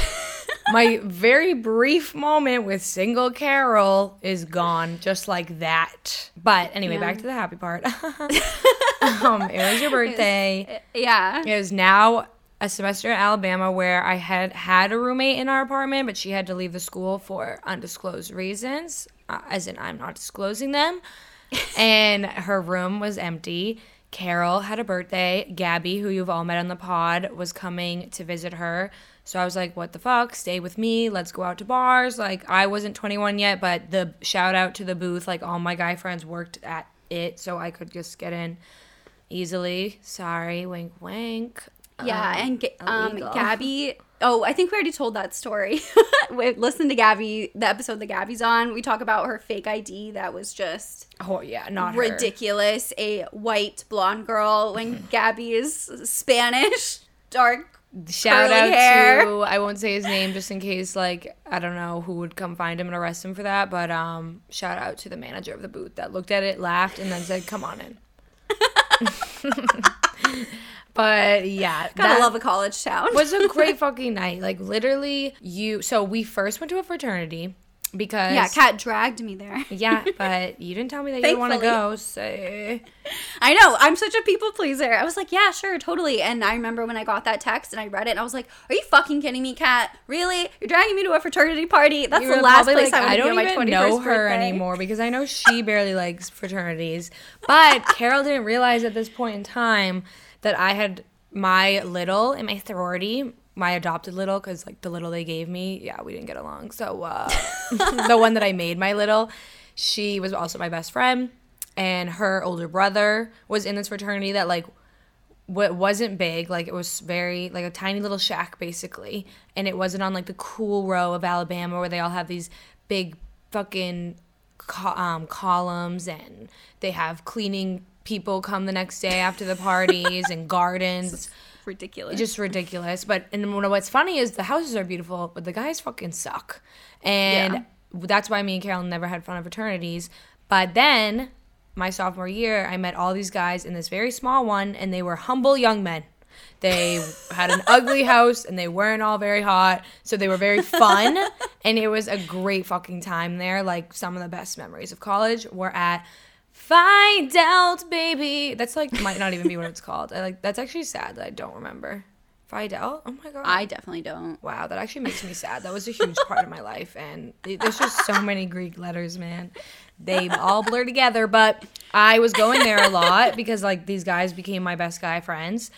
my very brief moment with single Carol is gone just like that. But anyway, Yeah. back to the happy part. *laughs* um, it was your birthday. Yeah. It was now a semester at Alabama where I had had a roommate in our apartment, but she had to leave the school for undisclosed reasons, uh, as in I'm not disclosing them. *laughs* and her room was empty. Carol had a birthday. Gabby, who you've all met on the pod, was coming to visit her. So I was like, what the fuck? Stay with me. Let's go out to bars. Like, I wasn't 21 yet, but the shout out to the booth, like, all my guy friends worked at it, so I could just get in easily. Sorry, wink, wink. Yeah, Um, and um. Gabby. Oh, I think we already told that story. *laughs* Listen to Gabby, the episode that Gabby's on. We talk about her fake ID that was just Oh yeah, not her. ridiculous. A white blonde girl when Gabby is Spanish, dark. Shout curly out hair. to I won't say his name just in case like I don't know who would come find him and arrest him for that, but um shout out to the manager of the booth that looked at it, laughed, and then said, "Come on in." *laughs* *laughs* but yeah, *laughs* Gotta love a college town. was a great *laughs* fucking night. Like literally, you. So we first went to a fraternity because yeah, Kat dragged me there. *laughs* yeah, but you didn't tell me that you want to go. So I know. I'm such a people pleaser. I was like, yeah, sure, totally. And I remember when I got that text and I read it, and I was like, are you fucking kidding me, Kat? Really? You're dragging me to a fraternity party? That's You the last place like, I to don't be on my even 21st know her birthday. anymore because I know she barely likes fraternities. But Carol didn't realize at this point in time that I had my little in my sorority, my adopted little, because like the little they gave me, yeah, we didn't get along. So uh, *laughs* the one that I made my little, she was also my best friend, and her older brother was in this fraternity that like what wasn't big like it was very like a tiny little shack basically and it wasn't on like the cool row of alabama where they all have these big fucking um, columns and they have cleaning people come the next day after the parties and *laughs* gardens Ridiculous. just ridiculous. But and what- what's funny is the houses are beautiful, but the guys fucking suck, and Yeah. that's why me and Carol never had fun at fraternities. But then my sophomore year, I met all these guys in this very small one, and they were humble young men. They *laughs* had an ugly house and they weren't all very hot, so they were very fun, *laughs* and it was a great fucking time there. Like some of the best memories of college were at Phi Delt, baby. That's like might not even be what it's called. I like that's actually sad that I don't remember. Phi Delt? Oh my god. I definitely don't. wow, that actually makes me sad. That was a huge part of my life and there's just so many Greek letters, man. They all blur together, but I was going there a lot because like these guys became my best guy friends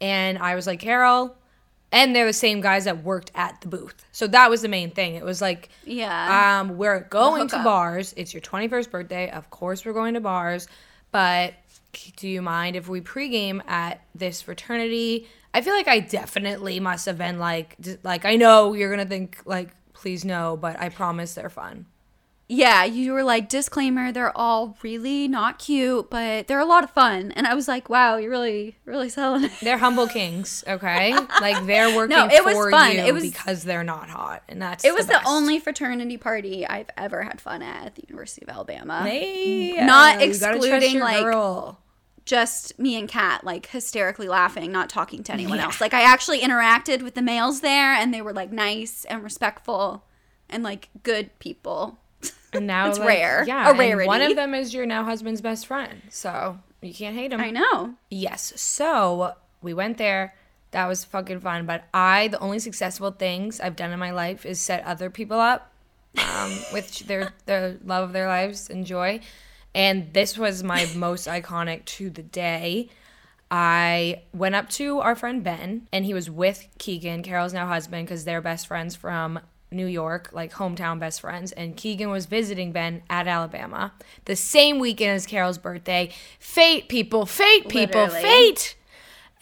and I was like, "Carol, and they're the same guys that worked at the booth. So that was the main thing. It was like Yeah. um, we're going to bars. It's your 21st birthday. Of course, we're going to bars. But do you mind if we pregame at this fraternity? I feel like I definitely must have been like, like I know you're gonna think like, please no, but I promise they're fun. Yeah, you were like, disclaimer, they're all really not cute, but they're a lot of fun. And I was like, wow, you're really, really selling it. They're humble kings, okay? like they're *laughs* working No, it was for fun. you It was- because they're not hot, and that's It was the, best. only fraternity party I've ever had fun at at the University of Alabama. Hey, Not trust excluding, like, girl. just me and Kat, like hysterically laughing, not talking to anyone Yeah. else. Like I actually interacted with the males there, and they were like nice and respectful, and like good people. And now It's like, rare. Yeah, A rarity. one of them is your now husband's best friend, so you can't hate him. I know. Yes. So we went there. That was fucking fun. But I, the only successful things I've done in my life is set other people up um, *laughs* with their their love of their lives and joy. And this was my *laughs* most iconic to the day. I went up to our friend Ben, and he was with Keegan, Carol's now husband, because they're best friends from New York, like hometown best friends. And Keegan was visiting Ben at Alabama the same weekend as Carol's birthday. Fate, people, fate, people, Literally. fate.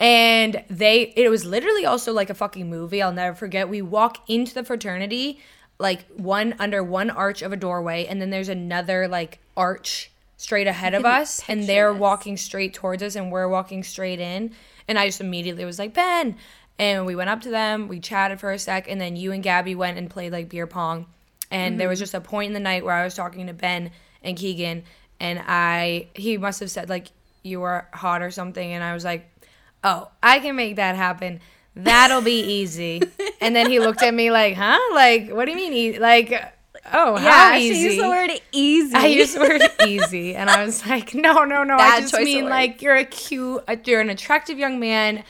And they, it was literally also like a fucking movie. I'll never forget. We walk into the fraternity, like one under one arch of a doorway, and then there's another like arch straight ahead of us, and they're this. walking straight towards us, and we're walking straight in. And I just immediately was like, Ben. And we went up to them, we chatted for a sec, and then you and Gabby went and played like beer pong. And there was mm-hmm. just a point in the night where I was talking to Ben and Keegan, and I he must have said like you were hot or something, and I was like, oh, I can make that happen. That'll be *laughs* easy. and then he looked at me like, huh? Like, what do you mean? E-? Like, oh, how yeah, easy? she used the word easy. I used the word easy, and I was like, no, no, no. I Bad just choice of mean like you're a cute, you're an attractive young man.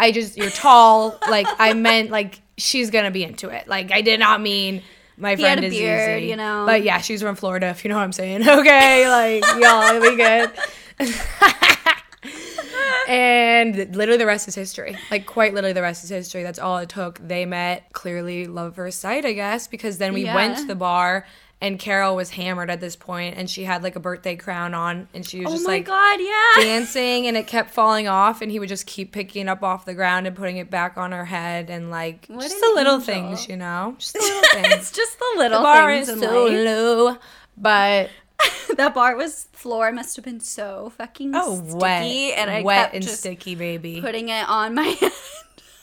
I just you're tall. like I meant like she's gonna be into it. Like I did not mean my He friend is beard, easy. you know. But yeah, she's from Florida. If you know what I'm saying. *laughs* Okay, like y'all, it'll be good. *laughs* and literally the rest is history. Like quite literally the rest is history. That's all it took. They met clearly love at first sight, I guess, because then we went to the bar and Carol was hammered at this point and she had like a birthday crown on and she was oh just like god, yeah. dancing and it kept falling off and he would just keep picking it up off the ground and putting it back on her head and like What just the little angel. things, you know? Just the little *laughs* things. it's just the little the bar things is so life. low, but *laughs* that bar was floor must have been so fucking oh, sticky, wet, and I wet kept and just sticky, baby. putting it on my *laughs* head.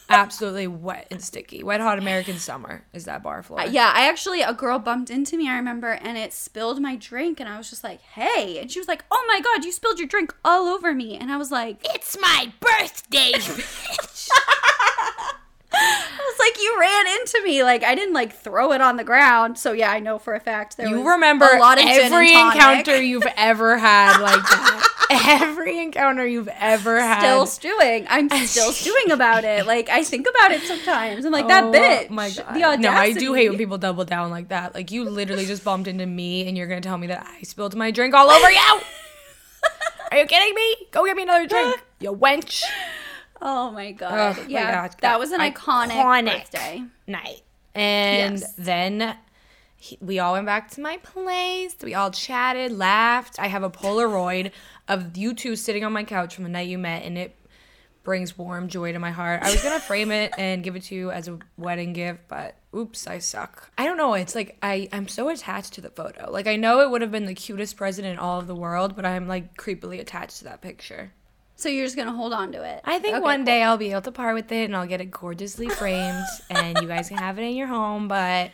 Absolutely wet and sticky. Wet hot American summer is that bar floor. Uh, yeah, I actually a girl bumped into me. I remember, and it spilled my drink, and I was just like, "Hey!" And she was like, "Oh my god, you spilled your drink all over me!" And I was like, It's my birthday, *laughs* bitch. *laughs* *laughs* I was like, "You ran into me. Like I didn't like throw it on the ground." So yeah, I know for a fact there You was remember a lot of every encounter you've *laughs* ever had like that. every encounter you've ever had. Still stewing. I'm *laughs* still stewing about it. Like I think about it sometimes. I'm like that Oh bitch. My God. The audacity. No, I do hate when people double down like that. Like you literally just bumped into me and you're gonna tell me that I spilled my drink all over you. Are you kidding me? Go get me another drink, you wench. Oh my god. Oh my yeah. God. That was an iconic, Iconic. birthday. Night. And Yes. then he, we all went back to my place. We all chatted, laughed. I have a Polaroid of you two sitting on my couch from the night you met, and it brings warm joy to my heart. I was gonna frame it *laughs* and give it to you as a wedding gift, but oops, I suck. I don't know. It's like I I'm so attached to the photo. Like I know it would have been the cutest present in all of the world, but I'm like creepily attached to that picture. So you're just gonna hold on to it. I think Okay, one cool. day I'll be able to part with it and I'll get it gorgeously framed *laughs* and you guys can have it in your home. But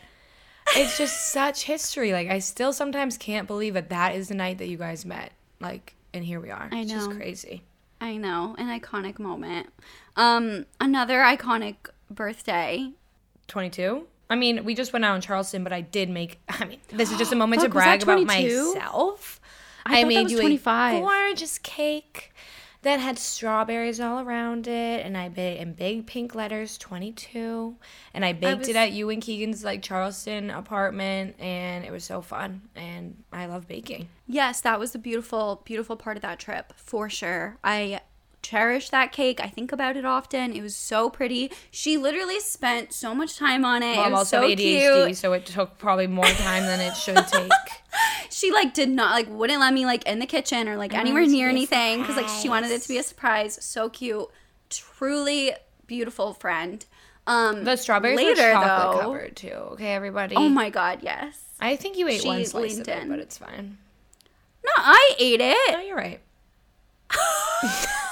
it's just such history. Like I still sometimes can't believe that that is the night that you guys met. Like, and here we are. I know. It's just crazy. I know, an iconic moment. Um, another iconic birthday. 22. I mean, we just went out in Charleston, but I did make. *laughs* I mean, this is just a *gasps* moment to Fuck, brag about myself. I that made you 25. a gorgeous cake that had strawberries all around it, and I baked in big pink letters 22. And I baked was- it at you and Keegan's like Charleston apartment, and it was so fun. And I love baking. Yes, that was the beautiful, beautiful part of that trip for sure. I cherish that cake. I think about it often. It was so pretty. She literally spent so much time on it. Well, it I'm was also so ADHD, cute. so it took probably more time than it should take. *laughs* She like did not like wouldn't let me like in the kitchen or like anywhere it to near anything because like she wanted it to be a surprise. So cute, truly beautiful friend. Um, The strawberries later were chocolate though. covered too. Okay, everybody. Oh my god, yes. I think you ate She one slice of it, in. but it's fine. No, I ate it. No, you're right. *laughs*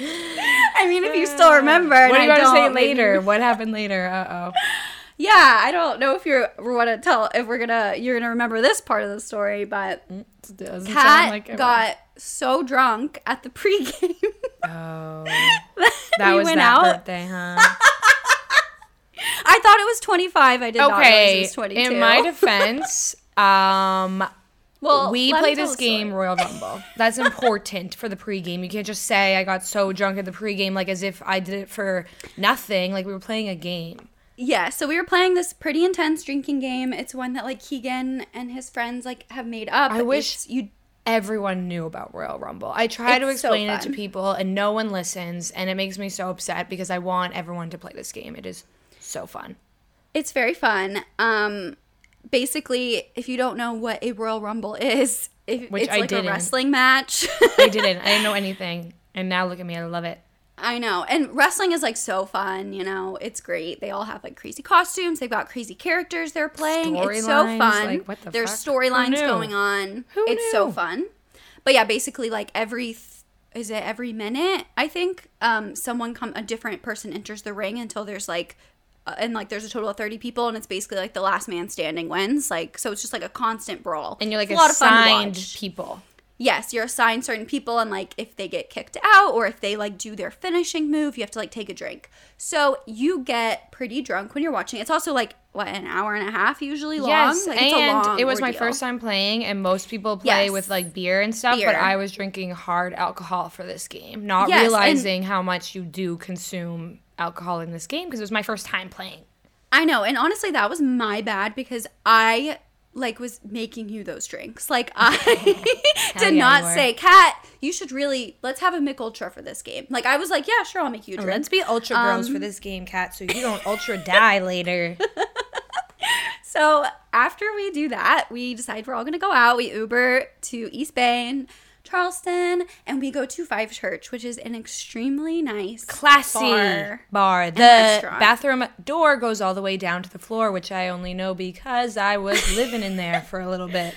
*laughs* I mean, if you still remember. What are you going to say maybe- later? *laughs* What happened later? Uh oh. Yeah, I don't know if you're want to tell if we're gonna you're gonna remember this part of the story, but Doesn't Kat sound like got so drunk at the *laughs* pregame. Oh, that we was that out. birthday, huh? I thought it was 25. I did not realize it okay. was 22. In my defense, um, well, we play this game Royal Rumble. That's *laughs* important for the pregame. You can't just say I got so drunk at the pregame like as if I did it for nothing. Like we were playing a game. Yeah, so we were playing this pretty intense drinking game. It's one that like Keegan and his friends like have made up. I wish you everyone knew about Royal Rumble. I try to It's so explain it to people and no one listens and it makes me so upset because I want everyone to play this game. It is so fun. It's very fun. Um, basically, if you don't know what a Royal Rumble is, if, Which it's I like didn't. a wrestling match. I *laughs* didn't. I didn't know anything. And now look at me. I love it. I know. And wrestling is like so fun, you know. It's great. They all have like crazy costumes. They've got crazy characters they're playing. It's so Storylines, fun. like, what the There's storylines going on. Who it's so fun. But yeah, basically like every th- is it every minute, I think, um someone come a different person enters the ring until there's like Uh, and like there's a total of 30 people and it's basically like the last man standing wins like so it's just like a constant brawl And you're like a lot of fun people. yes you're assigned certain people and like if they get kicked out or if they like do their finishing move you have to like take a drink so you get pretty drunk when you're watching it's also like what an hour and a half usually long Yes, like, it's a and long it was my first time playing, and most people play Yes. with like beer and stuff, Beer. but I was drinking hard alcohol for this game, not Yes, realizing how much you do consume alcohol in this game because it was my first time playing. I know, and honestly, that was my bad because I like was making you those drinks. Like *laughs* I *laughs* did yeah, not say, "Kat, you should really let's have a Mich Ultra for this game." Like I was like, "Yeah, sure, I'll make you a drink." Let's be ultra um, girls for this game, Kat, so you don't ultra die *laughs* later. So after we do that, we decide we're all gonna go out. We Uber to East Bay and Charleston, and we go to Five Church, which is an extremely nice Classy bar. bar. The restaurant. bathroom door goes all the way down to the floor, which I only know because I was *laughs* living in there for a little bit.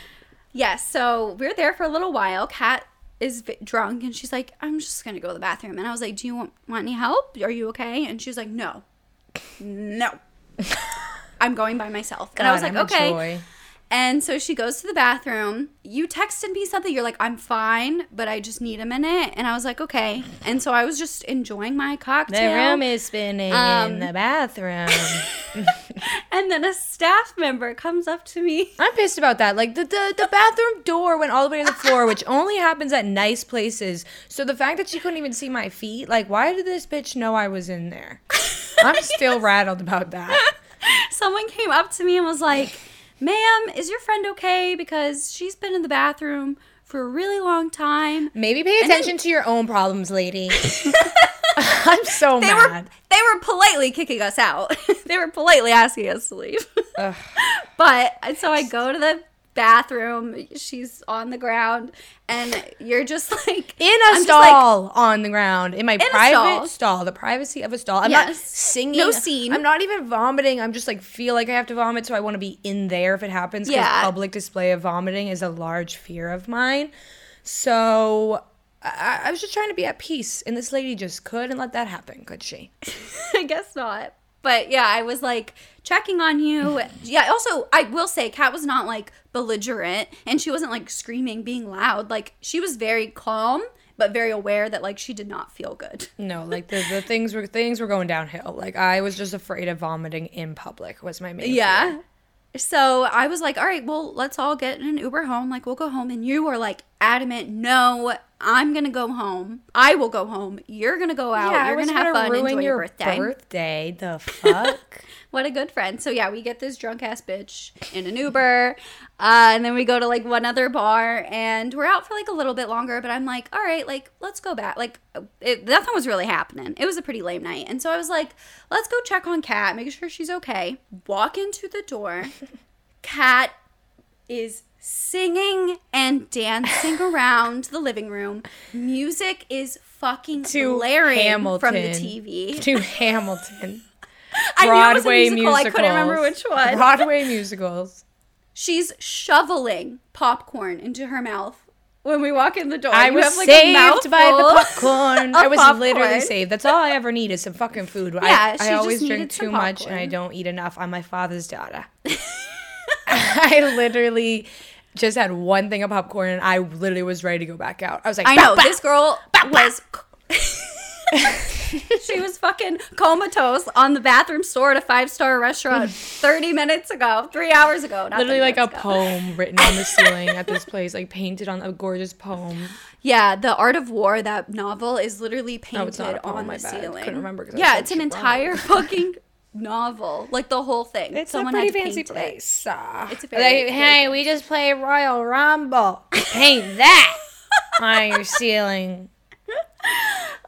Yes, so we're there for a little while. Kat is drunk and she's like, I'm just gonna go to the bathroom. And I was like, Do you want, want any help? Are you okay? And she's like, No, no, *laughs* I'm going by myself. and I was like, I'm Okay. And so she goes to the bathroom. You texted me something. You're like, I'm fine, but I just need a minute. And I was like, Okay. And so I was just enjoying my cocktail. The room is spinning Um, in the bathroom. *laughs* and then a staff member comes up to me. I'm pissed about that. Like the, the the bathroom door went all the way to the floor, which *laughs* only happens at nice places. So the fact that she couldn't even see my feet, like, why did this bitch know I was in there? I'm still *laughs* rattled about that. someone came up to me and was like, "Ma'am, is your friend okay? Because she's been in the bathroom for a really long time." Maybe pay then- attention to your own problems, lady. *laughs* *laughs* I'm so They mad. were they were politely kicking us out. *laughs* they were politely asking us to leave. But uh, so I go to the bathroom. She's on the ground, and you're just like in a I'm just like, stall on the ground in my a private stall. stall. the privacy of a stall. I'm not singing. No scene. I'm not even vomiting. I'm just like feel like I have to vomit, so I want to be in there if it happens. Because Yeah. public display of vomiting is a large fear of mine. So I, I was just trying to be at peace, and this lady just couldn't let that happen, could she? *laughs* I guess not. But yeah, I was like checking on you. Yeah, also, I will say, Kat was not like belligerent and she wasn't like screaming, being loud. Like, she was very calm, but very aware that like she did not feel good. No, like the, the things were things were going downhill. Like I was just afraid of vomiting in public was my main. fear. Yeah. So I was like, all right, well, let's all get an Uber home. Like, we'll go home. And you were like adamant, no, I'm going to go home. I will go home. You're going to go out. Yeah, You're going to have gonna fun. ruin Enjoy your, your birthday. birthday. The fuck. *laughs* What a good friend. So yeah, we get this drunk ass bitch in an Uber, uh, and then we go to like one other bar, and we're out for like a little bit longer. But I'm like, all right, like let's go back. Like it, nothing was really happening. It was a pretty lame night, and so I was like, let's go check on Kat, make sure she's okay. Walk into the door. *laughs* Kat is singing and dancing *laughs* around the living room. Music is fucking To blaring Hamilton. from the TV. to Hamilton. *laughs* I knew it was a Broadway musical. I couldn't remember which one. Broadway musicals. She's shoveling popcorn into her mouth when we walk in the door. I was have, like, a saved by the popcorn. *laughs* I was literally saved. That's all I ever need is some fucking food. Yeah, I, I always drink too much and. I don't eat enough. I'm my father's daughter. I literally just had one thing of popcorn and I literally was ready to go back out. I was like, I "Bow, know bow." this girl was. *laughs* she was fucking comatose on the bathroom store at a five star restaurant *laughs* 30 minutes ago, three hours ago. Literally like a ago. poem written on the ceiling at this *laughs* place, like painted on a gorgeous poem. Yeah, The Art of War, that novel, is literally painted it's not a poem, on the bad. ceiling. Couldn't remember. Yeah, it's an entire fucking novel, like the whole thing. It's Someone a had pretty to fancy place. Uh, It's a very- like, very hey, we just play Royal Rumble. Paint that *laughs* on your ceiling.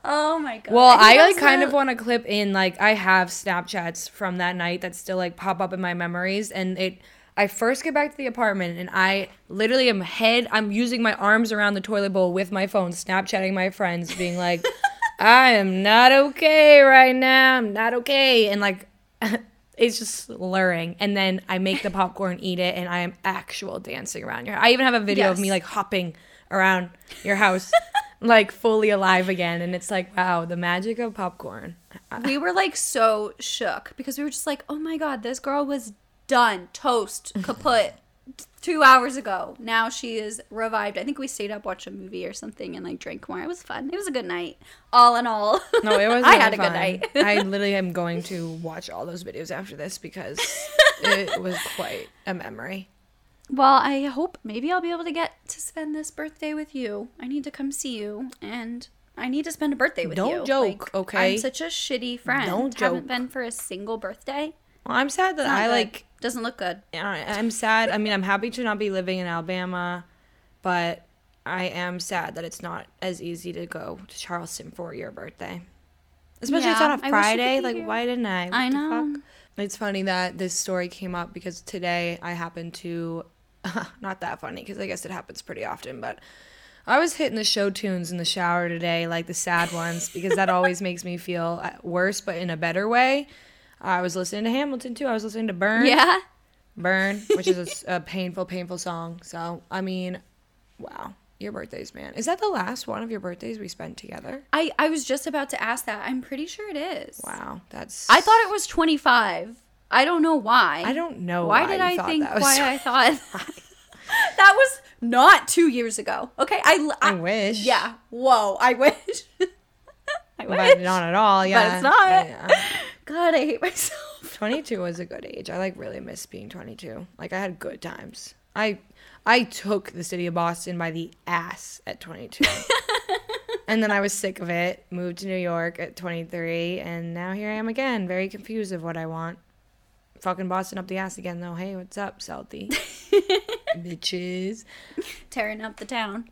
Oh my god. Well, think I like kind of want to clip in like I have Snapchats from that night that still like pop up in my memories and it I first get back to the apartment and I literally am head I'm using my arms around the toilet bowl with my phone Snapchatting my friends being like *laughs* I am not okay right now. I'm not okay and like *laughs* it's just slurring and then I make the popcorn eat it and I am actual dancing around your I even have a video of me like hopping around your house *laughs* like fully alive again. And it's like, wow, the magic of popcorn. we were like so shook because we were just like, oh my god, this girl was done, toast, kaput. Two hours ago. Now she is revived. I think we stayed up, watched a movie or something, and like drank more. It was fun. It was a good night. All in all. No, it *laughs* was. I had a good night. I *laughs* literally am going to watch all those videos after this because *laughs* it was quite a memory. Well, I hope maybe I'll be able to get to spend this birthday with you. I need to come see you, and I need to spend a birthday with you. Don't you. joke, okay? I'm such a shitty friend. Don't joke. Haven't been for a single birthday. Well, I'm sad that I good. like. doesn't look good. I'm sad. I mean, I'm happy to not be living in Alabama, but I am sad that it's not as easy to go to Charleston for your birthday. Especially it's Yeah, on I a Friday. Like, here. why didn't I? What I the know. fuck? It's funny that this story came up because today I happened to, *laughs* not that funny because I guess it happens pretty often, but I was hitting the show tunes in the shower today, like the sad ones, because that always makes me feel uh, worse, but in a better way. I was listening to Hamilton too. I was listening to Burn. Yeah. Burn, which is *laughs* a painful, painful song. So, I mean, wow. Your birthdays, man. Is that the last one of your birthdays we spent together? I, I was just about to ask that. I'm pretty sure it is. Wow. That's. I thought it was 25. I don't know why. I don't know Why, why did I think was why I thought *laughs* that was not two years ago. Okay, I I wish. Yeah. Whoa. I *laughs* wish. *laughs* But not at all. Yeah. it's not. *laughs* God, I hate myself. *laughs* 22 was a good age. I like really miss being 22. Like I had good times. I I took the city of Boston by the ass at 22. and then I was sick of it, moved to New York at 23, and now here I am again, very confused of what I want. Fucking Boston up the ass again though. Hey, what's up, Southie? Bitches. Tearing up the town.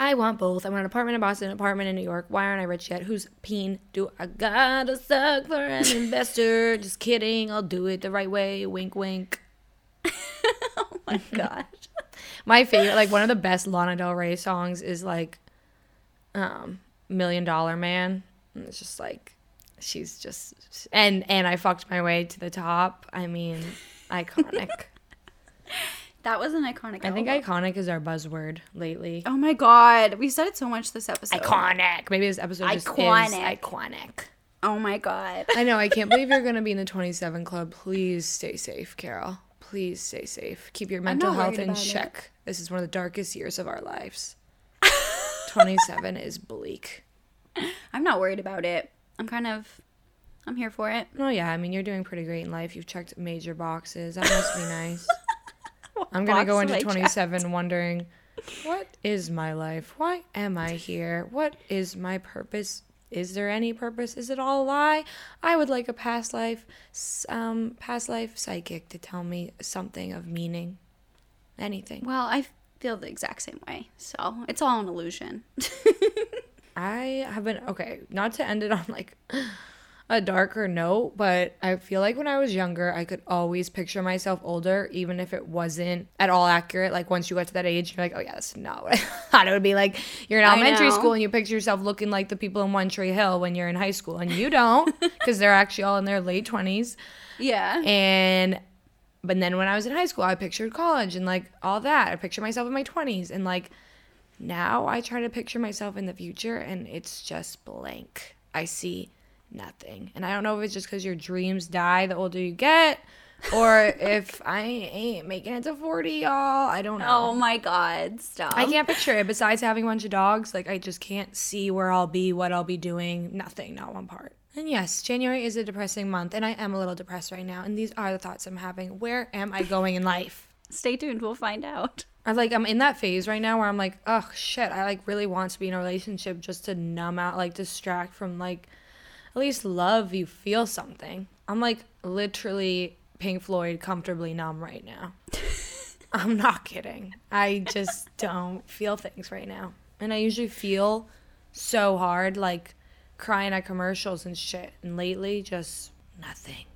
I want both. I want an apartment in Boston, an apartment in New York. Why aren't I rich yet? Who's peen? Do I gotta suck for an *laughs* investor? Just kidding. I'll do it the right way. Wink, wink. *laughs* Oh my *laughs* gosh. My favorite, like one of the best Lana Del Rey songs is like, um, Million Dollar Man. And it's just like, she's just, and and I fucked my way to the top. I mean, iconic. That was an iconic. I think album. iconic is our buzzword lately. Oh my god, we said it so much this episode. Iconic. Maybe this episode just Iconic. is iconic. Oh my god. I know. I can't believe you're going to be in the 27 club. Please stay safe, Carol. Please stay safe. Keep your mental not health worried in about it. check. This is one of the darkest years of our lives. *laughs* 27 is bleak. I'm not worried about it. I'm kind of. I'm here for it. Oh, yeah. I mean, you're doing pretty great in life. You've checked major boxes. That must be nice. *laughs* *laughs* I'm going to go into have I 27 wondering, what is my life? Why am I here? What is my purpose? Is there any purpose? Is it all a lie? I would like a past life, um, past life psychic to tell me something of meaning. Anything. Well, I feel the exact same way. So it's all an illusion. *laughs* I have been okay, not to end it on like a darker note, but I feel like when I was younger, I could always picture myself older, even if it wasn't at all accurate. Like once you got to that age, you're like, oh yeah, that's not what I *laughs* thought it would be. Like you're in elementary school and you picture yourself looking like the people in One Tree Hill when you're in high school, and you don't *laughs* because they're actually all in their late twenties. yeah. And but then when I was in high school, I pictured college and like all that. I picture myself in my 20s and like now I try to picture myself in the future and it's just blank. I see nothing. And I don't know if it's just cuz your dreams die the older you get or *laughs* if I ain't making it to 40, y'all. I don't know. oh my god, stop. I can't picture it. Besides having a bunch of dogs, like I just can't see where I'll be, what I'll be doing. Nothing, not one part. And yes, January is a depressing month, and I am a little depressed right now. And these are the thoughts I'm having. Where am I going in life? Stay tuned. We'll find out. *laughs* I like I'm in that phase right now where I'm like, oh shit, I like really want to be in a relationship just to numb out, like distract from like at least love you feel something. I'm like literally Pink Floyd comfortably numb right now. *laughs* I'm not kidding. I just don't feel things right now. And I usually feel so hard, like crying at commercials and shit. And lately, just nothing.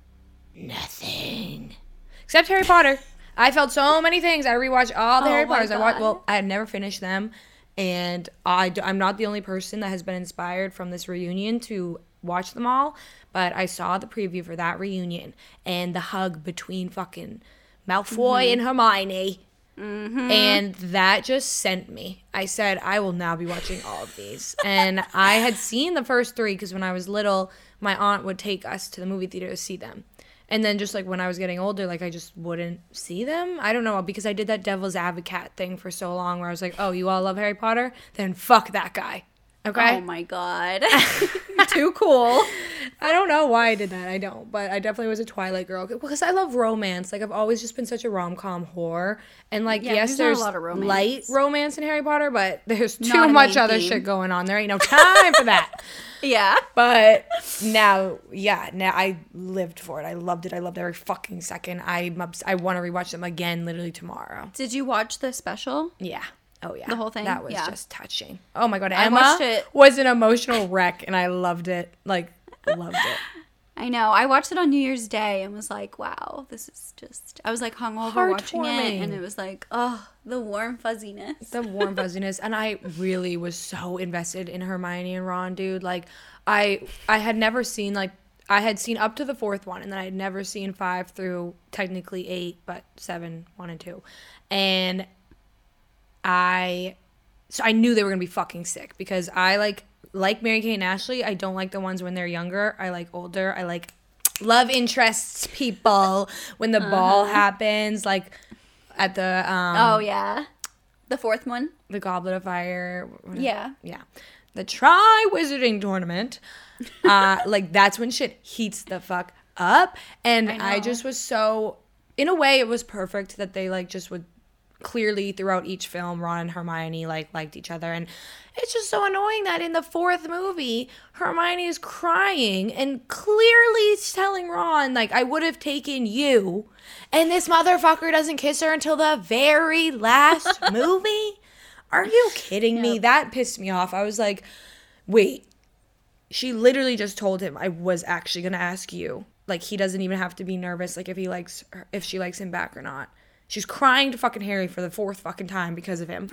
Nothing. Except Harry Potter. I felt so many things. I rewatched all the Oh Harry Potters. I watched, well, I had never finished them. And I'm not the only person that has been inspired from this reunion to watch them all. But I saw the preview for that reunion and the hug between fucking Malfoy mm-hmm. and Hermione. Mm-hmm. And that just sent me. I said, I will now be watching all of these. and I had seen the first three because when I was little, my aunt would take us to the movie theater to see them. And then just like when I was getting older, like I just wouldn't see them. I don't know because I did that devil's advocate thing for so long where I was like, oh, you all love Harry Potter? Then fuck that guy. Okay. Oh my god. *laughs* *laughs* Too cool. I don't know why I did that. I don't, but I definitely was a Twilight girl because I love romance. Like I've always just been such a rom com whore, and like Yeah, yes, there's not a lot of romance. light romance in Harry Potter, but there's too much other theme. shit going on. There ain't no time for that. *laughs* Yeah. But now, yeah, now I lived for it. I loved it. I loved every fucking second. Obs- I want to rewatch them again, literally tomorrow. Did you watch the special? Yeah. Oh yeah. The whole thing? That was Yeah. just touching. Oh my god, I Emma watched it- was an emotional wreck, and I loved it. Like loved it. *laughs* I know. I watched it on New Year's Day and was like, wow, this is just. I was like hungover watching it, and it was like, oh, the warm fuzziness. the warm *laughs* fuzziness and i really was so invested in hermione and ron dude like i i had never seen like i had seen up to the fourth one and then i had never seen five through technically eight but seven one and two and i so i knew they were gonna be fucking sick because i like like mary kate and ashley i don't like the ones when they're younger i like older i like love interests people when the ball happens like at the um oh yeah, the fourth one. the Goblet of Fire. Yeah. Yeah. The Tri Wizarding Tournament. *laughs* Uh, like, that's when shit heats the fuck up. And I I, just was so, in a way, it was perfect that they, like, just would clearly throughout each film, Ron and Hermione, like, liked each other. And it's just so annoying that in the fourth movie, Hermione is crying and clearly telling Ron, like, I would have taken you. And this motherfucker doesn't kiss her until the very last *laughs* movie. Are you kidding me? That pissed me off. I was like, wait. She literally just told him I was actually going to ask you. Like he doesn't even have to be nervous like if he likes her, if she likes him back or not. She's crying to fucking Harry for the fourth fucking time because of him.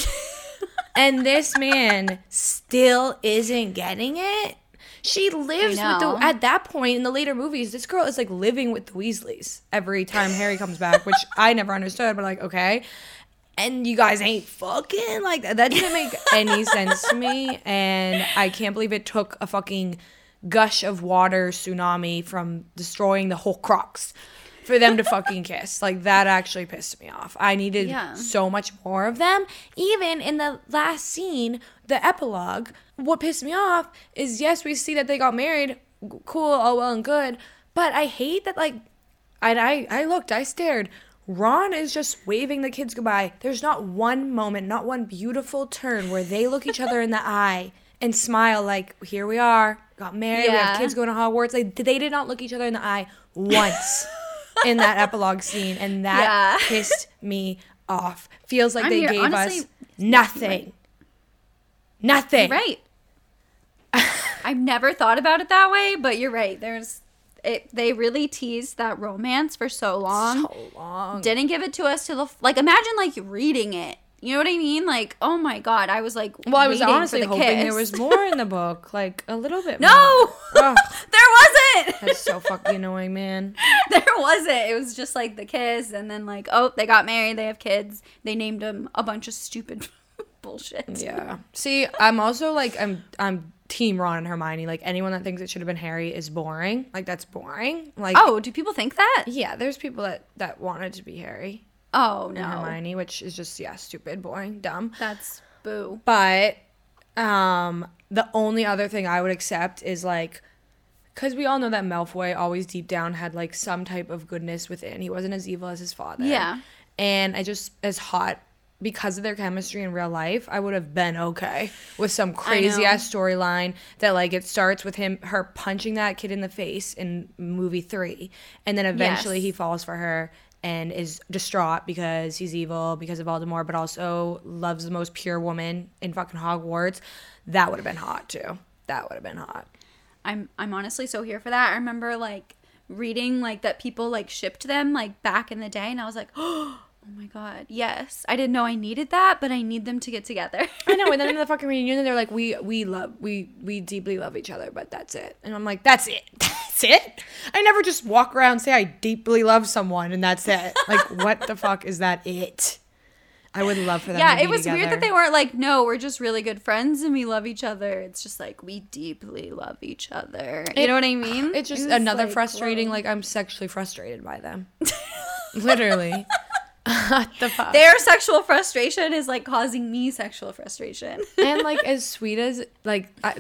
*laughs* and this man still isn't getting it. She lives with the at that point in the later movies, this girl is like living with the Weasleys every time Harry comes back, which *laughs* I never understood, but like, okay. And you guys ain't fucking like that. That didn't make *laughs* any sense to me. And I can't believe it took a fucking gush of water tsunami from destroying the Horcrux for them to fucking kiss. Like that actually pissed me off. I needed Yeah. so much more of them. Even in the last scene, the epilogue, what pissed me off is yes, we see that they got married. Cool, all well and good. But I hate that like and I, I looked, I stared. Ron is just waving the kids goodbye. There's not one moment, not one beautiful turn where they look each other in the *laughs* eye and smile like, here we are, got married, we have kids going to Hogwarts. Like they did not look each other in the eye once *laughs* in that epilogue scene, and that Yeah. *laughs* pissed me off. Feels like I they mean, gave honestly, us nothing. Nothing. Right. *laughs* I've never thought about it that way, but you're right. There's it. They really teased that romance for so long. So long. Didn't give it to us till the like. Imagine like reading it. You know what I mean? Like, oh my god, I was like, Well, I was honestly the hoping there was more in the book, like a little bit. *laughs* No, *laughs* there wasn't. That's so fucking annoying, man. *laughs* there wasn't. It was just like the kiss, and then like, oh, they got married, they have kids. They named them a bunch of stupid bullshit. Yeah. See, I'm also like I'm I'm team Ron and Hermione. Like anyone that thinks it should have been Harry is boring. Like that's boring. Like Oh, do people think that? yeah, there's people that that wanted to be Harry Oh and no, Hermione, which is just yeah, stupid, boring, dumb. that's boo. But um the only other thing I would accept is like cuz we all know that Malfoy always deep down had like some type of goodness within. He wasn't as evil as his father. Yeah. And I just as hot because of their chemistry in real life, I would have been okay with some crazy ass storyline that like it starts with him her punching that kid in the face in movie 3 and then eventually Yes. he falls for her and is distraught because he's evil because of Voldemort but also loves the most pure woman in fucking Hogwarts. That would have been hot too. That would have been hot. I'm I'm honestly so here for that. I remember like reading like that people like shipped them like back in the day, and I was like, *gasps* oh my god, yes. I didn't know I needed that, but I need them to get together. I know, and then in *laughs* the fucking reunion, they're like, "We we love we we deeply love each other, but that's it." And I'm like, "That's it, that's it." I never just walk around say I deeply love someone and that's it. Like, *laughs* what the fuck is that? It. I would love for them. yeah, to be it was weird that they weren't like, no, we're just really good friends and we love each other. It's just like we deeply love each other. You know what I mean? *sighs* It's just It another like, frustrating. whoa. Like I'm sexually frustrated by them. *laughs* Literally. *laughs* what the fuck? their sexual frustration is like causing me sexual frustration. and like as sweet as like I,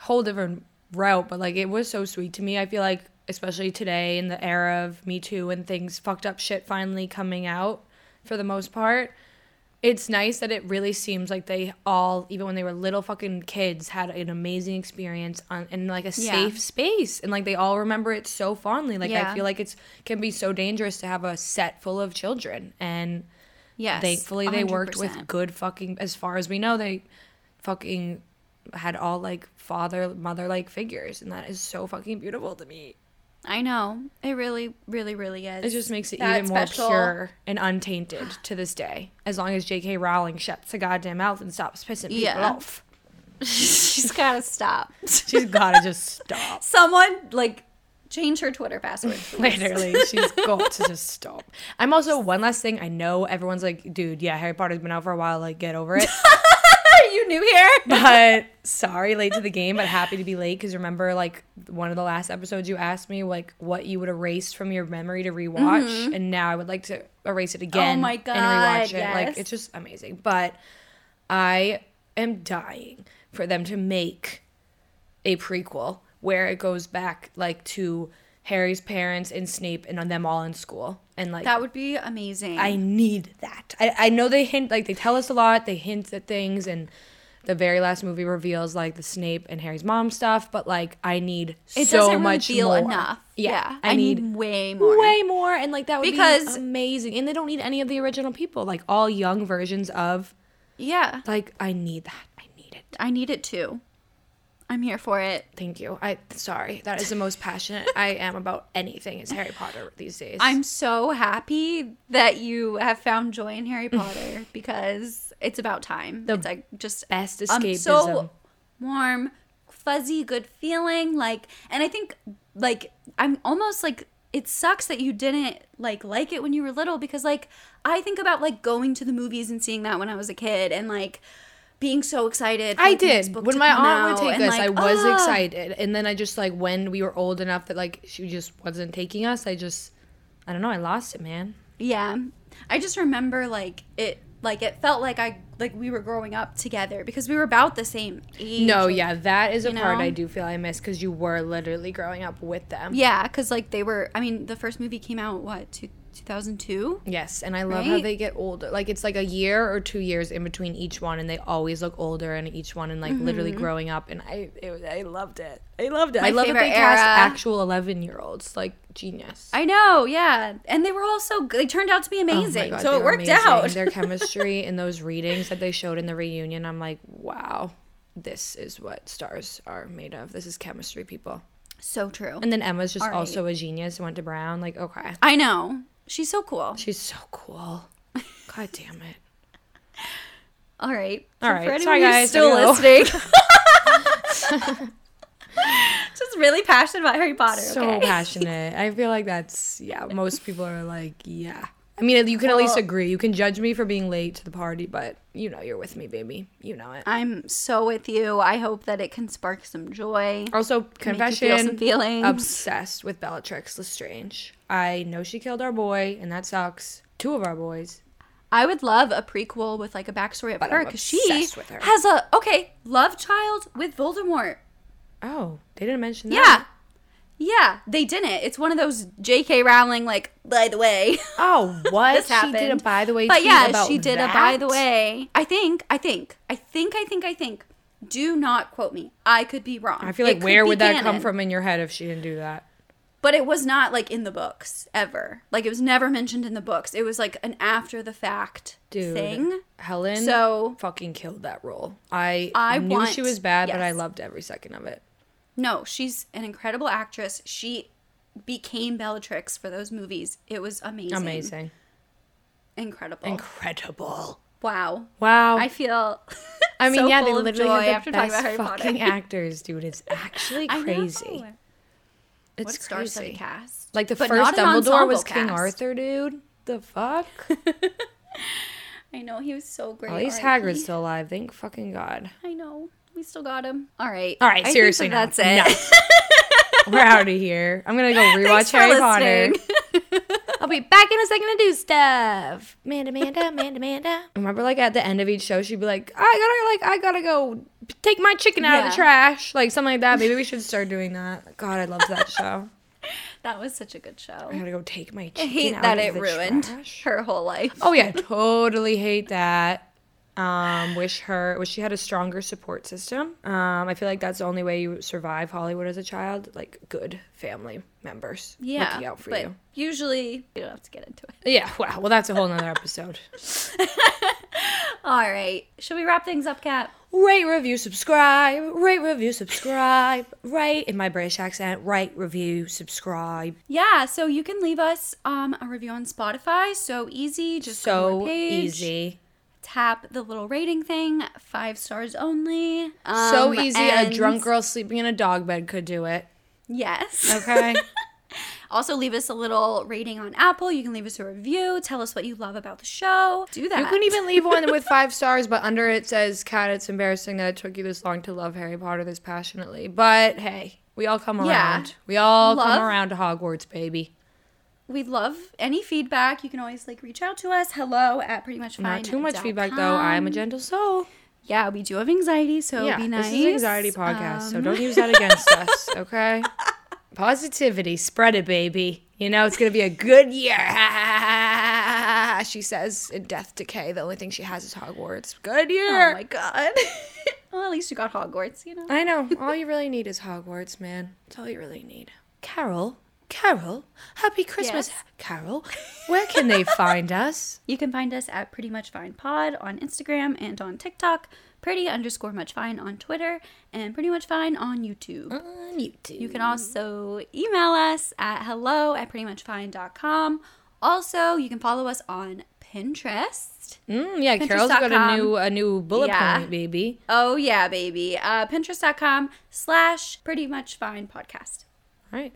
whole different route, but like it was so sweet to me. I feel like especially today in the era of Me Too and things fucked up shit finally coming out for the most part. It's nice that it really seems like they all, even when they were little fucking kids, had an amazing experience on in like a Yeah. safe space, and like they all remember it so fondly. Like Yeah. I feel like it's can be so dangerous to have a set full of children, and yes. thankfully they worked with good fucking as far as we know they fucking had all like father mother like figures and that is so fucking beautiful to me I know. It really, really, really is. it just makes it That even more pure and untainted to this day as long as jk rowling shuts the goddamn mouth and stops pissing people Yeah. off *laughs* She's gotta stop. *laughs* she's gotta just stop Someone like change her Twitter password. *laughs* Literally, she's got to just stop. I'm also one last thing. I know everyone's like, dude, yeah, Harry Potter's been out for a while. Like, get over it. Are you new here? *laughs* but sorry late to the game but happy to be late because remember like one of the last episodes you asked me like what you would erase from your memory to rewatch and now i would like to erase it again Mm-hmm. Oh my god! and rewatch it yes. like it's just amazing but i am dying for them to make a prequel where it goes back like to harry's parents and snape and them all in school and like That would be amazing. I need that. I, I know they hint like they tell us a lot. They hint at things, and the very last movie reveals like the Snape and Harry's mom stuff. But like I need it so doesn't much reveal more. enough. Yeah, I, need, way more. way more, and like that would Because- be amazing. And they don't need any of the original people. Like all young versions of Yeah, like I need that. I need it. I need it too. I'm here for it. Thank you. I sorry. That is the most passionate *laughs* I am about anything is Harry Potter these days. I'm so happy that you have found joy in Harry *laughs* Potter because it's about time. The it's like just best um, escapism. so warm, fuzzy, good feeling. Like, and I think like I'm almost like it sucks that you didn't like like it when you were little because like I think about like going to the movies and seeing that when I was a kid and like being so excited. I did. When my aunt would take us, like, I was excited. And then I just like when we were old enough that like she just wasn't taking us, I just I don't know, I lost it, man. Yeah. I just remember like it like it felt like I like we were growing up together because we were about the same age. No, yeah, that is a you part know? I do feel I miss because you were literally growing up with them. Yeah, cuz like they were I mean the first movie came out what, two, 2002? Yes, and I love how they get older. Like it's like a year or two years in between each one, and they always look older in each one, and like literally growing up. And I, it, was- I loved it. I loved it. I Mm-hmm. My love that they favorite cast era. actual eleven year olds. Like genius. I know, yeah. And they were all so good. They turned out to be amazing Oh my amazing. God, so they it were worked amazing. out. Their chemistry *laughs* and those readings that they showed in the reunion, I'm like, wow, this is what stars are made of. This is chemistry, people. so true. And then Emma's just All right. also a genius and went to Brown. Like, okay, I know. She's so cool. she's so cool. God damn it. *laughs* All right. All right. For Sorry, guys. still listening. *laughs* *laughs* Just really passionate about Harry Potter. So okay? passionate. I feel like that's yeah. Most people are like, yeah. I mean, you can at least agree. You can judge me for being late to the party, but you know you're with me, baby. You know it. I'm so with you. I hope that it can spark some joy. Also, you feel some feelings. Obsessed with Bellatrix Lestrange. I know she killed our boy, and that sucks. Two of our boys. I would love a prequel with like a backstory of But her because she her. has a okay love child with Voldemort. Oh, they didn't mention that. yeah, they didn't. It's one of those J.K. Rowling like by the way. *laughs* Oh, what? This she did a by the way. but yeah, she did a by the way. I think, I think, I think, I think, I think. Do not quote me. I could be wrong. I feel like could where would that come from in your head if she didn't do that? But it was not like in the books ever. Like it was never mentioned in the books. It was like an after the fact Dude, thing. Helen So fucking killed that role. I, I knew want- she was bad, but I loved every second of it. No, she's an incredible actress. She became Bellatrix for those movies. It was amazing. Amazing. Incredible. Incredible. wow. Wow. I feel *laughs* I mean, so yeah, they literally have the best Potter. fucking *laughs* actors, dude. It's actually crazy. It's what crazy. cast. Like the But first Dumbledore was King cast. Arthur, dude. The fuck? *laughs* I know he was so great. At least. Hagrid's still alive. Thank fucking God. I know. We still got him. All right. All right, I seriously, that no. that's it. *laughs* We're out of here. I'm gonna go rewatch Harry Potter. *laughs* I'll be back in a second to do stuff. Amanda, Amanda, Amanda, Amanda. Remember, like at the end of each show, she'd be like, "I gotta, like, I gotta go take my chicken out of the trash," like something like that. Maybe we should start doing that. God, I loved that *laughs* show. that was such a good show. I gotta go take my chicken I hate out that of it the ruined trash. her whole life. Oh yeah, totally hate that. Um, wish her wish she had a stronger support system. Um, I feel like that's the only way you survive Hollywood as a child. Like good family members Yeah. looking out for but you. usually, you don't have to get into it. Yeah, wow. Well, that's a whole nother episode. *laughs* All right. Should we wrap things up, Kat? Rate, review, subscribe. Rate, review, subscribe. Rate in my British accent. Rate, review, subscribe. Yeah, so you can leave us um, a review on Spotify. So easy. Just So easy. Tap the little rating thing. Five stars only. so Um, easy. and- A drunk girl sleeping in a dog bed could do it. Yes. Okay. *laughs* Also, leave us a little rating on Apple. You can leave us a review. Tell us what you love about the show. Do that. You can even leave one with *laughs* five stars, but under it says, Kat, it's embarrassing that it took you this long to love Harry Potter this passionately. But hey, we all come Yeah. around. We all Love- come around to Hogwarts, baby. We'd love any feedback. You can always like reach out to us. Hello at pretty much fine. Not too much feedback, though. I am a gentle soul. Yeah, we do have anxiety, so yeah, be nice. this is an anxiety podcast, so Um, don't use that *laughs* against us, okay? Positivity, spread it, baby. You know, it's gonna be a good year. *laughs* she says in Death Decay, the only thing she has is Hogwarts. Good year. Oh my god. *laughs* well, at least you got Hogwarts, you know. I know. All you really need is Hogwarts, man. That's all you really need. Carol, Carol, happy Christmas, Yes? Carol. Where can they find *laughs* us? You can find us at Pretty Much Fine Pod on Instagram and on TikTok, Pretty underscore Much Fine on Twitter, and Pretty Much Fine on YouTube. On YouTube. You can also email us at hello at prettymuchfine.com. Also, you can follow us on Pinterest. Mm, yeah, Carol's got a new a new bullet Yeah. point, baby. Oh, yeah, baby. Uh, Pinterest.com slash Pretty Much Fine Podcast. All right.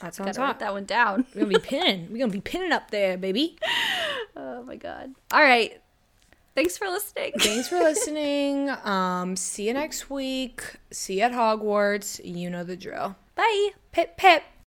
That sounds Gotta hot. that one down. We're gonna be *laughs* pinning. We're gonna be pinning up there, baby. Oh, my God. All right. Thanks for listening. Thanks for *laughs* listening. Um, see you next week. See you at Hogwarts. You know the drill. Bye. Pip pip.